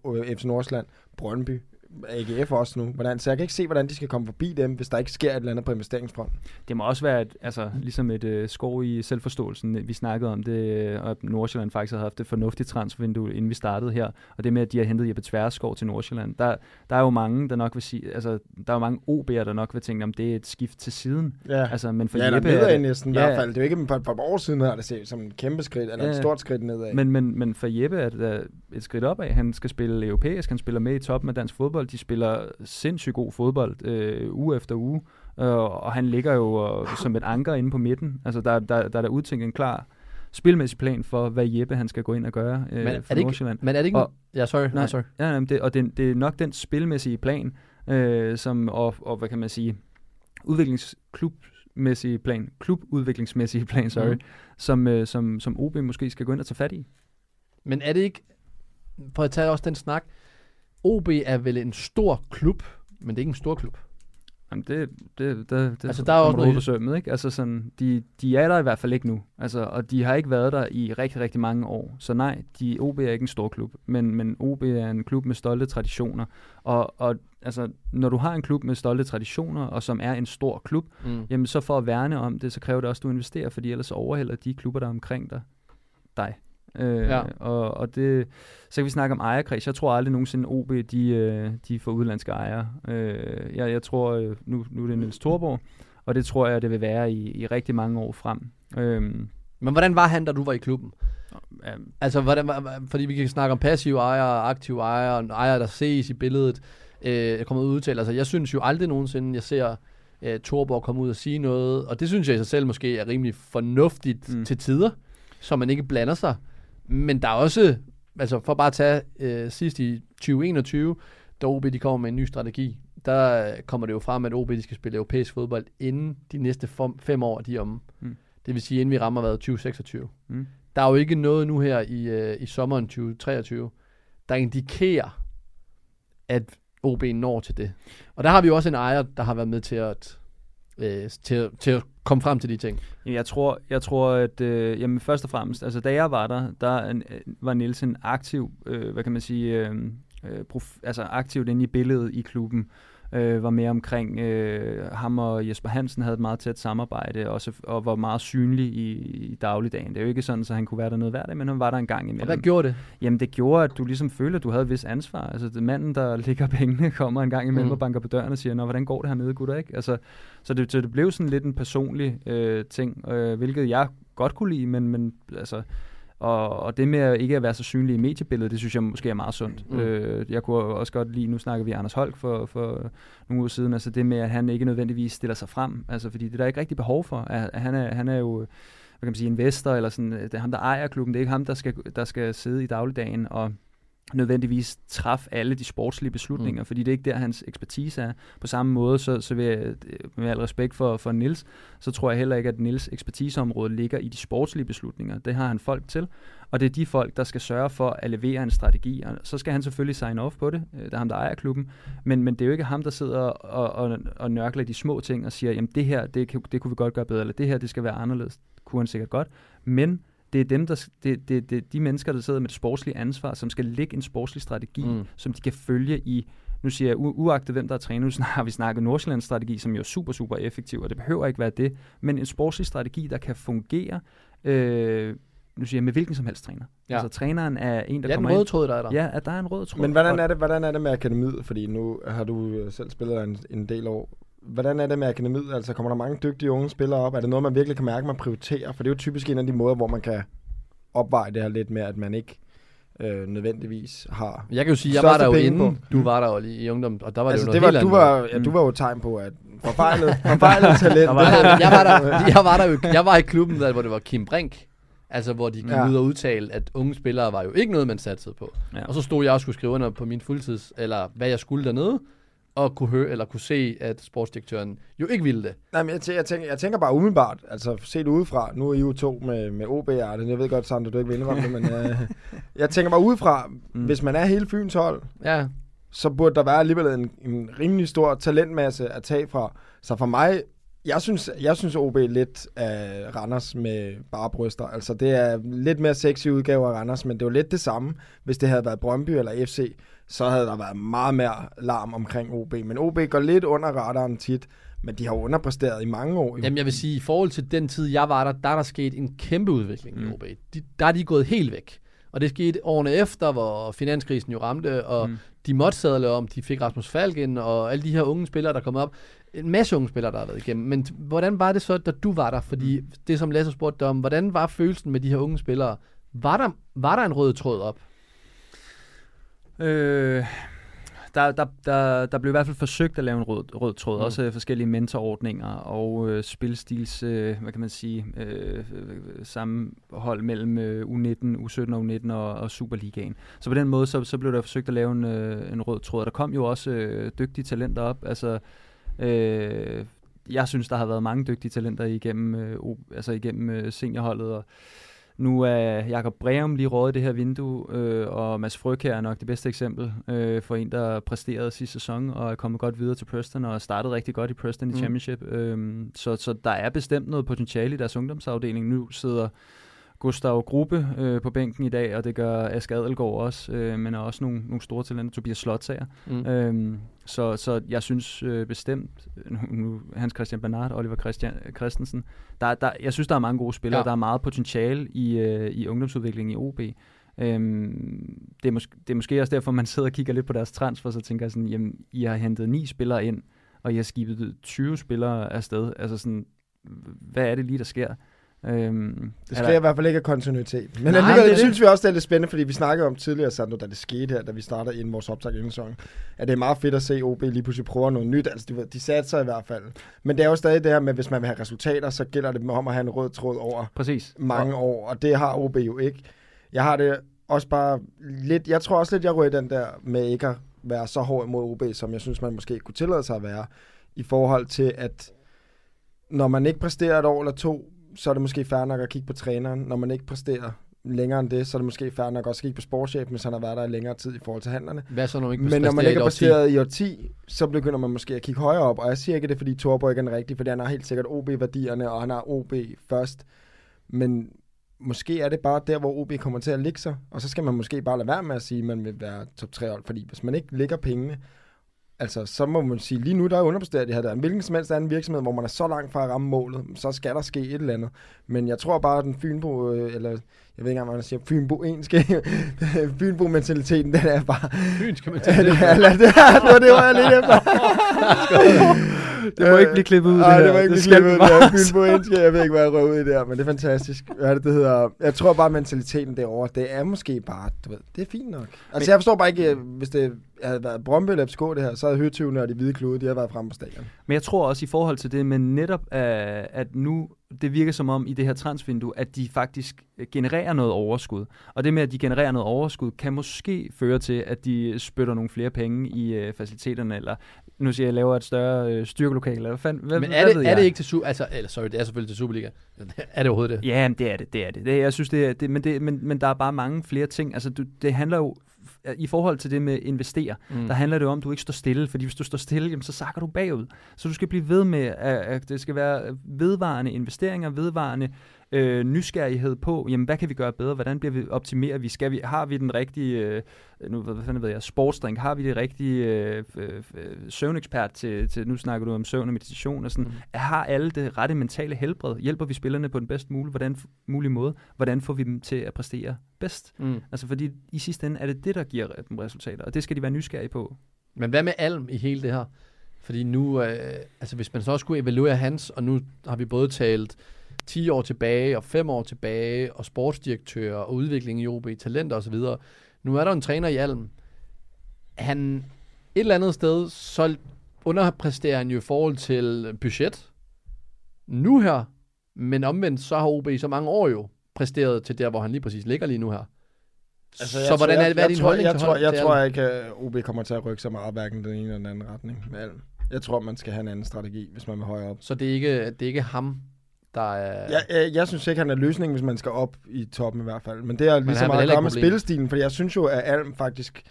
øh, FC Nordsjælland, Brøndby, AGF også nu. Hvordan, så jeg kan ikke se, hvordan de skal komme forbi dem, hvis der ikke sker et eller andet på investeringsfronten. Det må også være et, altså, ligesom et øh, skov i selvforståelsen. Vi snakkede om det, øh, og at Nordsjælland faktisk havde haft et fornuftigt transfervindue, inden vi startede her. Og det med, at de har hentet Jeppe Tværsskov til Nordsjælland. Der, der er jo mange, der nok vil sige, altså, der er jo mange OB'er, der nok vil tænke, om det er et skift til siden. Ja, Altså, men for ja Jeppe er nedad det, næsten i Ja, hvert fald. Det er jo ikke for, et par år siden, har det set som en kæmpe skridt, eller Ja, et stort skridt nedad. Men, men, men for Jeppe er det et skridt opad. Han skal spille europæisk, han spiller med i toppen af dansk fodbold. De spiller sindssygt god fodbold øh, uge efter uge, øh, og han ligger jo øh, som et anker inde på midten. Altså, der, der, der er der udtænkt en klar spilmæssig plan for, hvad Jeppe han skal gå ind og gøre øh, Men er for det ikke-. Men er det ikke... Og- ja, sorry. Nej, Nej. sorry. Ja, jamen det, og det, det er nok den spilmæssige plan, øh, som, og, og hvad kan man sige, udviklingsklubmæssige plan, klubudviklingsmæssige plan, sorry, mm. som, øh, som, som OB måske skal gå ind og tage fat i. Men er det ikke... For at tage også den snak. OB er vel en stor klub, men det er ikke en stor klub. Jamen det, det, det, det Altså, der er også noget- noget på sømmet, ikke? Altså sådan, de, de er der i hvert fald ikke nu. Altså, og de har ikke været der i rigtig, rigtig mange år. Så nej, de, OB er ikke en stor klub, men, men OB er en klub med stolte traditioner. Og, og altså, når du har en klub med stolte traditioner, og som er en stor klub, Mm. jamen så for at værne om det, så kræver det også, at du investerer, fordi ellers overhælder de klubber, der er omkring dig, dig. Øh, Ja. og, og det, så kan vi snakke om ejerkreds. Jeg tror aldrig nogensinde OB, de, øh, de får udlandske ejere. Øh, jeg, jeg tror, øh, nu, nu er det Niels Thorborg, og det tror jeg, det vil være i, i rigtig mange år frem. Øhm, Men hvordan var han, da du var i klubben? øhm, Altså, hvordan, fordi vi kan snakke om passive ejere, aktive ejere, ejere, der ses i billedet. Øh, kommer ud og udtale, altså, jeg synes jo aldrig nogensinde, jeg ser øh, Torborg komme ud og sige noget, og det synes jeg i sig selv måske er rimelig fornuftigt. Mm. til tider, så man ikke blander sig. Men der er også, altså for bare at tage øh, sidst i 2021, da OB de kommer med en ny strategi, der kommer det jo frem, at OB de skal spille europæisk fodbold inden de næste fem, år, de er om. Mm. Det vil sige, inden vi rammer hvad, 2026. Mm. Der er jo ikke noget nu her i, øh, i sommeren 2023, der indikerer, at OB når til det. Og der har vi jo også en ejer, der har været med til at, øh, til, til at komme frem til de ting. Jeg tror, jeg tror at øh, jamen, først og fremmest, altså da jeg var der, der øh, var Nielsen aktiv, øh, hvad kan man sige, øh, øh, prof, altså aktivt inde i billedet i klubben, øh, var mere omkring øh, ham og Jesper Hansen havde et meget tæt samarbejde, også, og var meget synlig i, i dagligdagen. Det er jo ikke sådan, at han kunne være der noget hver dag, men han var der en gang Og imellem. hvad gjorde det? Jamen det gjorde, at du ligesom følte, at du havde et vis ansvar. Altså det, manden, der ligger pengene, kommer en gang imellem mm. og banker på døren og siger, Nå, hvordan går det hernede, gutter, ikke? Altså, så, det, så det blev sådan lidt en personlig øh, ting, øh, hvilket jeg godt kunne lide, men, men altså... Og, og det med at ikke at være så synlig i mediebilledet, det synes jeg måske er meget sundt. Mm. Mm. Øh, jeg kunne også godt lide, nu snakker vi Anders Holk for, for nogle uger siden, altså det med, at han ikke nødvendigvis stiller sig frem, altså fordi det er der ikke rigtig behov for. At, at han, er, han er jo, hvad kan man sige, investor, eller sådan, det er ham, der ejer klubben, det er ikke ham, der skal, der skal sidde i dagligdagen og nødvendigvis træffe alle de sportslige beslutninger, mm. fordi det er ikke der, hans ekspertise er. På samme måde, så, så vil jeg, med al respekt for, for Nils, så tror jeg heller ikke, at Nils ekspertiseområde ligger i de sportslige beslutninger. Det har han folk til, og det er de folk, der skal sørge for at levere en strategi, og så skal han selvfølgelig sign off på det. Øh, Det er ham, der ejer klubben, men, men det er jo ikke ham, der sidder og, og, og nørkler de små ting og siger, jamen det her, det, det kunne vi godt gøre bedre, eller det her, det skal være anderledes. Kunne han sikkert godt, men det er dem, der, det, det, det, de mennesker, der sidder med det sportslige ansvar, som skal lægge en sportslig strategi, Mm. som de kan følge i, nu siger jeg, u- uagtet hvem der er træner, nu snak- har vi snakket Nordsjællands strategi, som jo er super, super effektiv, og det behøver ikke være det, men en sportslig strategi, der kan fungere, øh, nu siger jeg, med hvilken som helst træner. Ja. Altså træneren er en, der Ja, den kommer røde ind. tråd, der er der. Ja, at der er en rød tråd. Men hvordan er, det, hvordan er det med akademiet? Fordi nu har du øh, selv spillet der en, en del år. Hvordan er det med akademiet? Altså kommer der mange dygtige unge spillere op? Er det noget, man virkelig kan mærke, man prioriterer? For det er jo typisk en af de måder, hvor man kan opveje det her lidt med, at man ikke øh, nødvendigvis har... Jeg kan jo sige, jeg var der jo inden, på. du var der jo lige i ungdom, og der var altså, det det jo noget var, helt du, andet. var, ja, du Mm. var jo tegn på, at forfejlet, forfejlet talent. Der var- men jeg var der, jeg var der jo, jeg var i klubben, der, hvor det var Kim Brink, altså hvor de gik Ja. ja. ud og udtalte, at unge spillere var jo ikke noget, man satsede på. Ja. Og så stod jeg og skulle skrive under på min fuldtids, eller hvad jeg skulle dernede, og kunne høre, eller kunne se, at sportsdirektøren jo ikke ville det. Nej, men jeg, tæ- jeg, tænker, jeg tænker bare umiddelbart, altså set udefra, nu er I jo to med, med OB Arden, jeg ved godt, Sander, du ikke vil indrømme det, men øh, jeg tænker bare udefra, mm. hvis man er hele Fyns hold, Ja, så burde der være alligevel en, en rimelig stor talentmasse at tage fra. Så for mig, jeg synes, jeg synes OB lidt af Randers med bare bryster. Altså det er lidt mere sexy udgave af Randers, men det er jo lidt det samme. Hvis det havde været Brøndby eller FC, så havde der været meget mere larm omkring OB. Men OB går lidt under radaren tit, men de har jo underpræsteret i mange år. Jamen jeg vil sige, i forhold til den tid, jeg var der, der er der sket en kæmpe udvikling mm. i OB. De, der er de gået helt væk. Og det skete årene efter, hvor finanskrisen jo ramte, og mm. De måtte sadle om, de fik Rasmus Falk ind, og alle de her unge spillere, der kom op. En masse unge spillere, der har været igennem. Men hvordan var det så, da du var der? Fordi Mm. det, som Lasse spurgte dig om, hvordan var følelsen med de her unge spillere? Var der, var der en rød tråd op? Øh, der, der, der, der blev i hvert fald forsøgt at lave en rød, rød tråd, Mm. også øh, forskellige mentorordninger og øh, spilstils, øh, hvad kan man sige, øh, sammenhold mellem øh, U19, U17 og U19 og, og Superligaen. Så på den måde, så, så blev der forsøgt at lave en, øh, en rød tråd. Der kom jo også øh, dygtige talenter op, altså øh, jeg synes, der har været mange dygtige talenter igennem, øh, altså igennem øh, seniorholdet, og nu er Jakob Breum lige rådet i det her vindue, øh, og Mads Frøkær er nok det bedste eksempel øh, for en, der præsterede sidste sæson og er kommet godt videre til Preston og startede rigtig godt i Preston i Mm. Championship. Øh, så, så der er bestemt noget potentiale i deres ungdomsafdeling. Nu sidder Gustav Gruppe øh, på bænken i dag, og det gør Aske Adelgaard også, øh, men er også nogle, nogle store talenter, Tobias Slotsager. Mm. Øhm, så, så jeg synes øh, bestemt, nu, Hans Christian Bernard, Oliver Christian, Christensen, der, der, jeg synes, der er mange gode spillere, ja. der er meget potentiale i, øh, i ungdomsudviklingen i OB. Øhm, det, er mås- det er måske også derfor, man sidder og kigger lidt på deres transfer, så tænker jeg sådan, jamen, I har hentet ni spillere ind, og I har skibet 20 spillere afsted. Altså sådan, hvad er det lige, der sker? Øhm, Det er sker i hvert fald ikke af kontinuitet. Men Nej, alligevel det synes vi også, det er lidt spændende, fordi vi snakkede om tidligere, Sandro, da det skete her, da vi starter inden vores optag inden sæsonen, at det er meget fedt at se OB lige pludselig prøve noget nyt. Altså, de, de satte sig i hvert fald. Men det er jo stadig det her med, hvis man vil have resultater, så gælder det om at have en rød tråd over Præcis. mange år, og det har OB jo ikke. Jeg har det også bare lidt, jeg tror også lidt, jeg rører den der med ikke at være så hård imod OB, som jeg synes, man måske kunne tillade sig at være, i forhold til, at når man ikke præsterer et år eller to, så er det måske fair nok at kigge på træneren. Når man ikke præsterer længere end det, så er det måske fair nok også at kigge på sportschefen, hvis han har været der i længere tid i forhold til handlerne. Hvad så, når man ikke Men når man ikke årti? præsteret i år 10, så begynder man måske at kigge højere op. Og jeg siger ikke det, fordi Torborg ikke er den rigtige, fordi han har helt sikkert OB-værdierne, og han har OB først. Men måske er det bare der, hvor OB kommer til at ligge sig. Og så skal man måske bare lade være med at sige, at man vil være top 3 hold. Fordi hvis man ikke lægger pengene, altså så må man sige, lige nu der er underpræsteret det her der. En hvilken som helst anden virksomhed, hvor man er så langt fra at ramme målet, så skal der ske et eller andet. Men jeg tror bare, at den Fynbo, øh, eller jeg ved ikke engang, hvad man siger, Fynbo-enske, Fynbo-mentaliteten, den er bare, Fynsk, kan man Ja, tage det, det. er, det, det, var det, var jeg lidt efter. Det må ikke blive klippet ud, det Nej, her. det må ikke Det blive skal klippet ud. Det er engelsk. Jeg ved ikke, hvad jeg røver ud i der, men det er fantastisk. Hvad er det, det hedder? Jeg tror bare, mentaliteten derovre, det er måske bare, du ved, det er fint nok. Altså, jeg forstår bare ikke, øh, hvis det havde været Brøndby eller FCK det her, så havde Høtyvene og de hvide klude, de havde været fremme på stadion. Men jeg tror også i forhold til det med netop, uh, at nu det virker som om i det her transvindue, at de faktisk øh, genererer noget overskud. Og det med, at de genererer noget overskud, kan måske føre til, at de spytter nogle flere penge i uh, faciliteterne, eller nu siger jeg, laver et større uh, styrkelokale, eller hvad fanden, hvad, Men hvad er ved det, er jeg? det ikke til Super... Altså, eller sorry, det er selvfølgelig til Superliga. Er det overhovedet det? Ja, men det er det, det er det. det jeg synes, det er det, men, det, men, men der er bare mange flere ting. Altså, du, det handler jo, i forhold til det med investere, Mm. der handler det om, at du ikke står stille, fordi hvis du står stille, jamen, så sakker du bagud. Så du skal blive ved med, at, at det skal være vedvarende investeringer, vedvarende øh, nysgerrighed på, jamen, hvad kan vi gøre bedre, hvordan bliver vi optimeret, vi skal vi, har vi den rigtige, øh, nu hvad fanden ved jeg, sportsdrink, har vi det rigtige øh, øh, øh, søvnekspert til, til, nu snakker du om søvn og meditation og sådan, Mm. mm. har alle det rette mentale helbred, hjælper vi spillerne på den bedst mulige, hvordan, mulige måde, hvordan får vi dem til at præstere bedst, Mm. altså fordi i sidste ende er det det, der giver dem resultater, og det skal de være nysgerrige på. Men hvad med Alm i hele det her? Fordi nu, øh, altså hvis man så også skulle evaluere hans, og nu har vi både talt 10 år tilbage og 5 år tilbage, og sportsdirektører og udvikling i OB, talenter osv. Nu er der en træner i Alm. Han et eller andet sted, så underpræsterer han jo i forhold til budget. Nu her, men omvendt, så har OB så mange år jo præsteret til der, hvor han lige præcis ligger lige nu her. Altså, så hvordan er det, hvad er din tror, holdning jeg, til, tror, hold- jeg til tror ikke, at OB kommer til at rykke så meget, hverken den ene eller den anden retning med Alm. Jeg tror, man skal have en anden strategi, hvis man vil højere op. Så det er ikke, det er ikke ham, der er... Jeg, jeg, jeg synes ikke, han er løsningen, hvis man skal op i toppen i hvert fald. Men det er lige så meget at gøre med spillestilen, fordi jeg synes jo, at Alm faktisk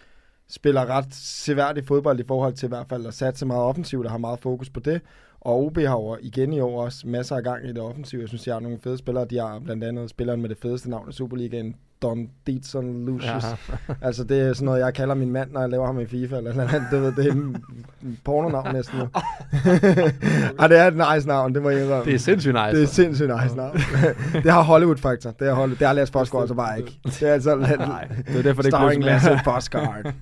spiller ret seværdig fodbold i forhold til i hvert fald at satse meget offensivt og har meget fokus på det. Og OB har jo igen i år også masser af gang i det offensive. Jeg synes, de har nogle fede spillere. De har blandt andet spilleren med det fedeste navn i Superligaen, Don Dietzson Lucius. Ja. Altså, det er sådan noget, jeg kalder min mand, når jeg laver ham i FIFA, eller noget andet. Det, ved, det er en pornonavn næsten. Ej, det er et nice navn, det må jeg indrømme. Det er sindssygt nice. Det er sindssygt nice navn. det har Hollywood-faktor. Det har, Hollywood. det har Lars Fosgaard altså bare ikke. Det er altså Nej, det er derfor, det starring ikke Lasse blev Fosgaard.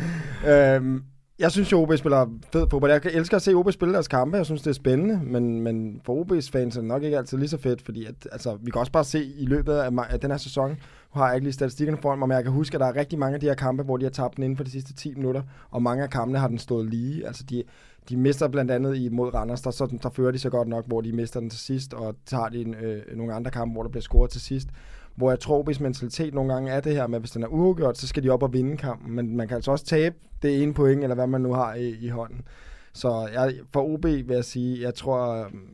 øhm, jeg synes jo, OB spiller fed fodbold. Jeg elsker at se OB spille deres kampe. Jeg synes, det er spændende. Men, men for OB's fans er det nok ikke altid lige så fedt, fordi at, altså, vi kan også bare se i løbet af, af den her sæson, nu har jeg ikke lige statistikkerne foran mig, men jeg kan huske, at der er rigtig mange af de her kampe, hvor de har tabt den inden for de sidste 10 minutter, og mange af kampene har den stået lige. Altså, de, de mister blandt andet imod Randers, der, så, der fører de så godt nok, hvor de mister den til sidst, og tager de en, øh, nogle andre kampe, hvor der bliver scoret til sidst. Hvor jeg tror, hvis mentalitet nogle gange er det her med, at hvis den er uafgjort, så skal de op og vinde kampen. Men man kan altså også tabe det ene point, eller hvad man nu har i, i hånden. Så jeg, for OB vil jeg sige, jeg tror, øhm,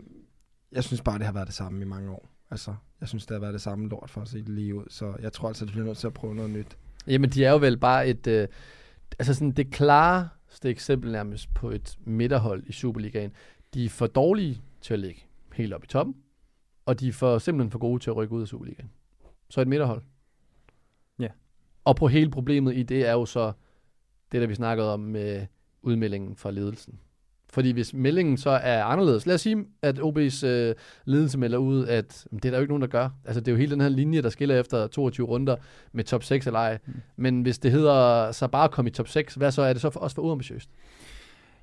jeg synes bare, det har været det samme i mange år. Altså, jeg synes, det har været det samme lort for at se det lige ud. Så jeg tror altså, at bliver nødt til at prøve noget nyt. Jamen, de er jo vel bare et... Øh, altså sådan det klareste eksempel nærmest på et midterhold i Superligaen. De er for dårlige til at ligge helt op i toppen, og de er for, simpelthen for gode til at rykke ud af Superligaen. Så et midterhold. Ja. Og på hele problemet i det er jo så det, der vi snakkede om med udmeldingen fra ledelsen. Fordi hvis meldingen så er anderledes, lad os sige, at OB's øh, ledelse melder ud, at det er der jo ikke nogen, der gør. Altså det er jo hele den her linje, der skiller efter 22 runder med top 6 eller ej. Mm. Men hvis det hedder så bare at komme i top 6, hvad så er det så for, også for uambitiøst?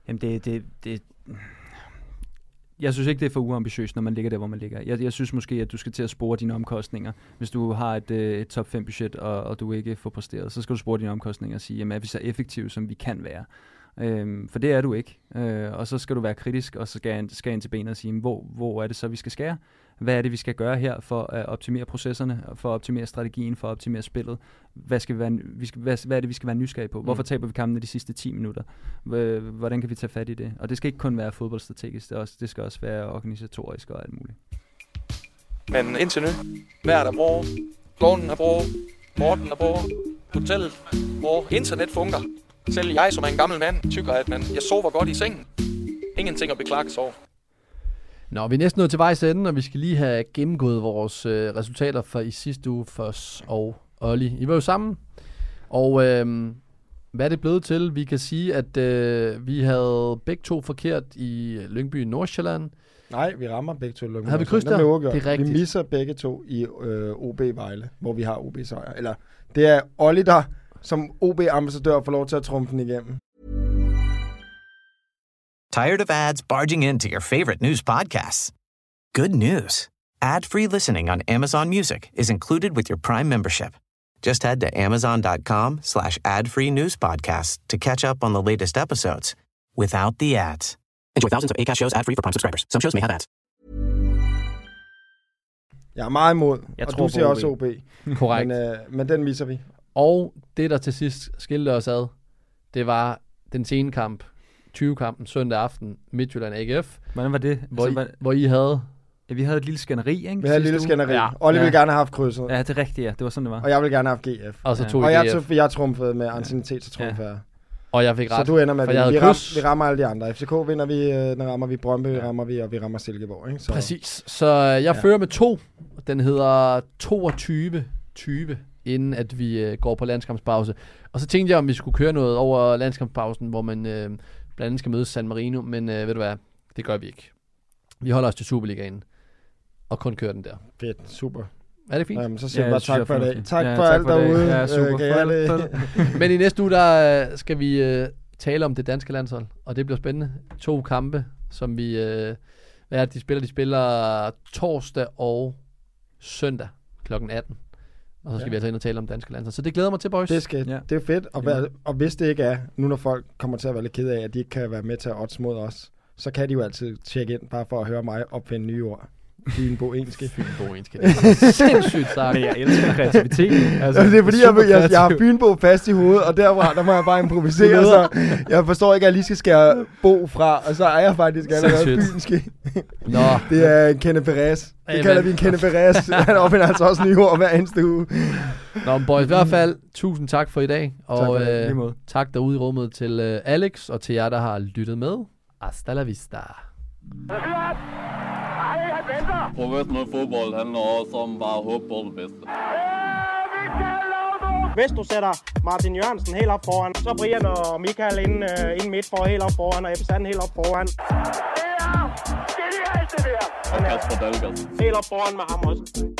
Jamen det, det, det, jeg synes ikke, det er for uambitiøst, når man ligger der, hvor man ligger. Jeg, jeg synes måske, at du skal til at spore dine omkostninger. Hvis du har et, øh, et top 5 budget, og, og du ikke får præsteret, så skal du spore dine omkostninger og sige, jamen er vi så effektive, som vi kan være? Øhm, for det er du ikke. Øh, og så skal du være kritisk, og så skal jeg, skal ind til benet og sige, hvor, hvor er det så, vi skal skære? Hvad er det, vi skal gøre her for at optimere processerne, for at optimere strategien, for at optimere spillet? Hvad, skal vi være, vi skal, hvad, hvad er det, vi skal være nysgerrige på? Hvorfor taber vi kampene de sidste 10 minutter? Hvordan kan vi tage fat i det? Og det skal ikke kun være fodboldstrategisk, det, også, det skal også være organisatorisk og alt muligt. Men indtil nu, vejret er bra, klonen er bra, Morten er bra, hotellet bra, internet fungerer. Selv jeg, som er en gammel mand, tykker, at man, jeg sover godt i sengen. Ingenting at beklage sig over. Nå, vi er næsten nået til vejs ende, og vi skal lige have gennemgået vores øh, resultater for i sidste uge for os og Olli. I var jo sammen, og øh, hvad er det blevet til? Vi kan sige, at øh, vi havde begge to forkert i Lyngby Nordsjælland. Nej, vi rammer begge to Lyngby. Har vi kryds Den der? uafgjort. Det er rigtigt. Vi misser begge to i øh, OB Vejle, hvor vi har OB sejr. Eller det er Olli, der som OB-ambassadør får lov til at trumfe den igennem. Tired of ads barging into your favorite news podcasts? Good news. Ad-free listening on Amazon Music is included with your Prime membership. Just head to amazon.com slash ad-free news podcasts to catch up on the latest episodes without the ads. Enjoy thousands of ACAST shows ad-free for Prime subscribers. Some shows may have ads. Jeg er meget imod, Jeg og tror du på siger OB. også OB. Korrekt. Men, øh, men den misser vi. Og det, der til sidst skilte os ad, det var den sene kamp, 20-kampen søndag aften, Midtjylland AGF, Hvordan var det? hvor, altså, I, hvad, hvor I havde... ja, vi havde et lille skænderi, ikke? Vi havde et lille skænderi. Ja. Ja. Olli Ja. ville gerne have haft krydset. Ja, det er rigtigt, ja. Det var sådan, det var. Og jeg vil gerne have haft GF. Og så Ja. tog Og I jeg, GF, tog, jeg trumfede med anciennitet, så trumfer jeg. og jeg fik Så ret. du ender med, at vi, vi, ram, vi rammer alle de andre. FCK vinder vi, øh, den rammer vi Brøndby, ja. rammer vi, og vi rammer Silkeborg. Ikke? Så, Præcis. Så øh, jeg ja. Ja. fører med to. Den hedder 22-20, inden at vi øh, går på landskampspause. Og så tænkte jeg, om vi skulle køre noget over landskampspausen, hvor man øh, blandt andet skal møde San Marino. Men øh, ved du hvad, det gør vi ikke. Vi holder os til Superligaen. Og kun kører den der. Fedt, super. Er det fint? Jamen, så siger Ja, det bare tak for i dag. fornuftigt. Tak Ja, for tak alt for derude. Ja, super. Øh, jeg Farvel. det? Men i næste uge, der øh, skal vi øh, tale om det danske landshold, og det bliver spændende. To kampe, som vi... Øh, hvad er det, de spiller? De spiller torsdag og søndag kl. 18. Og så skal ja. Vi altså ind og tale om danske landshold. Så det glæder mig til, boys. Det, skal, Ja. det er fedt, og, hvad, og hvis det ikke er, nu når folk kommer til at være lidt ked af, at de ikke kan være med til at odds mod os, så kan de jo altid tjekke ind, bare for at høre mig opfinde nye ord. Fynbo engelske. Fynbo engelske. Det er sindssygt sagt. Men jeg elsker kreativiteten. Altså, det er fordi, jeg, jeg, jeg har Fynbo fast i hovedet, og derfra, der må jeg bare improvisere, så jeg forstår ikke, at jeg lige skal skære Bo fra, og så er jeg faktisk allerede fynske. Nå, Det er en Kenneth Perez. Det Amen. kalder vi en Kenneth Perez. Han opfinder altså også nye ord hver eneste uge. Nå men boys, i hvert fald, tusind tak for i dag. Og Tak for det. øh, tak derude i rummet til øh, Alex, og til jer, der har lyttet med. Hasta la vista. Professionel fodbold handler også om bare at håbe på det bedste. Hvis du sætter Martin Jørgensen helt op foran, så Brian og Michael ind, uh, ind midt for helt op foran, og Ebbe Sand helt op foran. Og Kasper Dahlgaard. Helt op foran med ham også.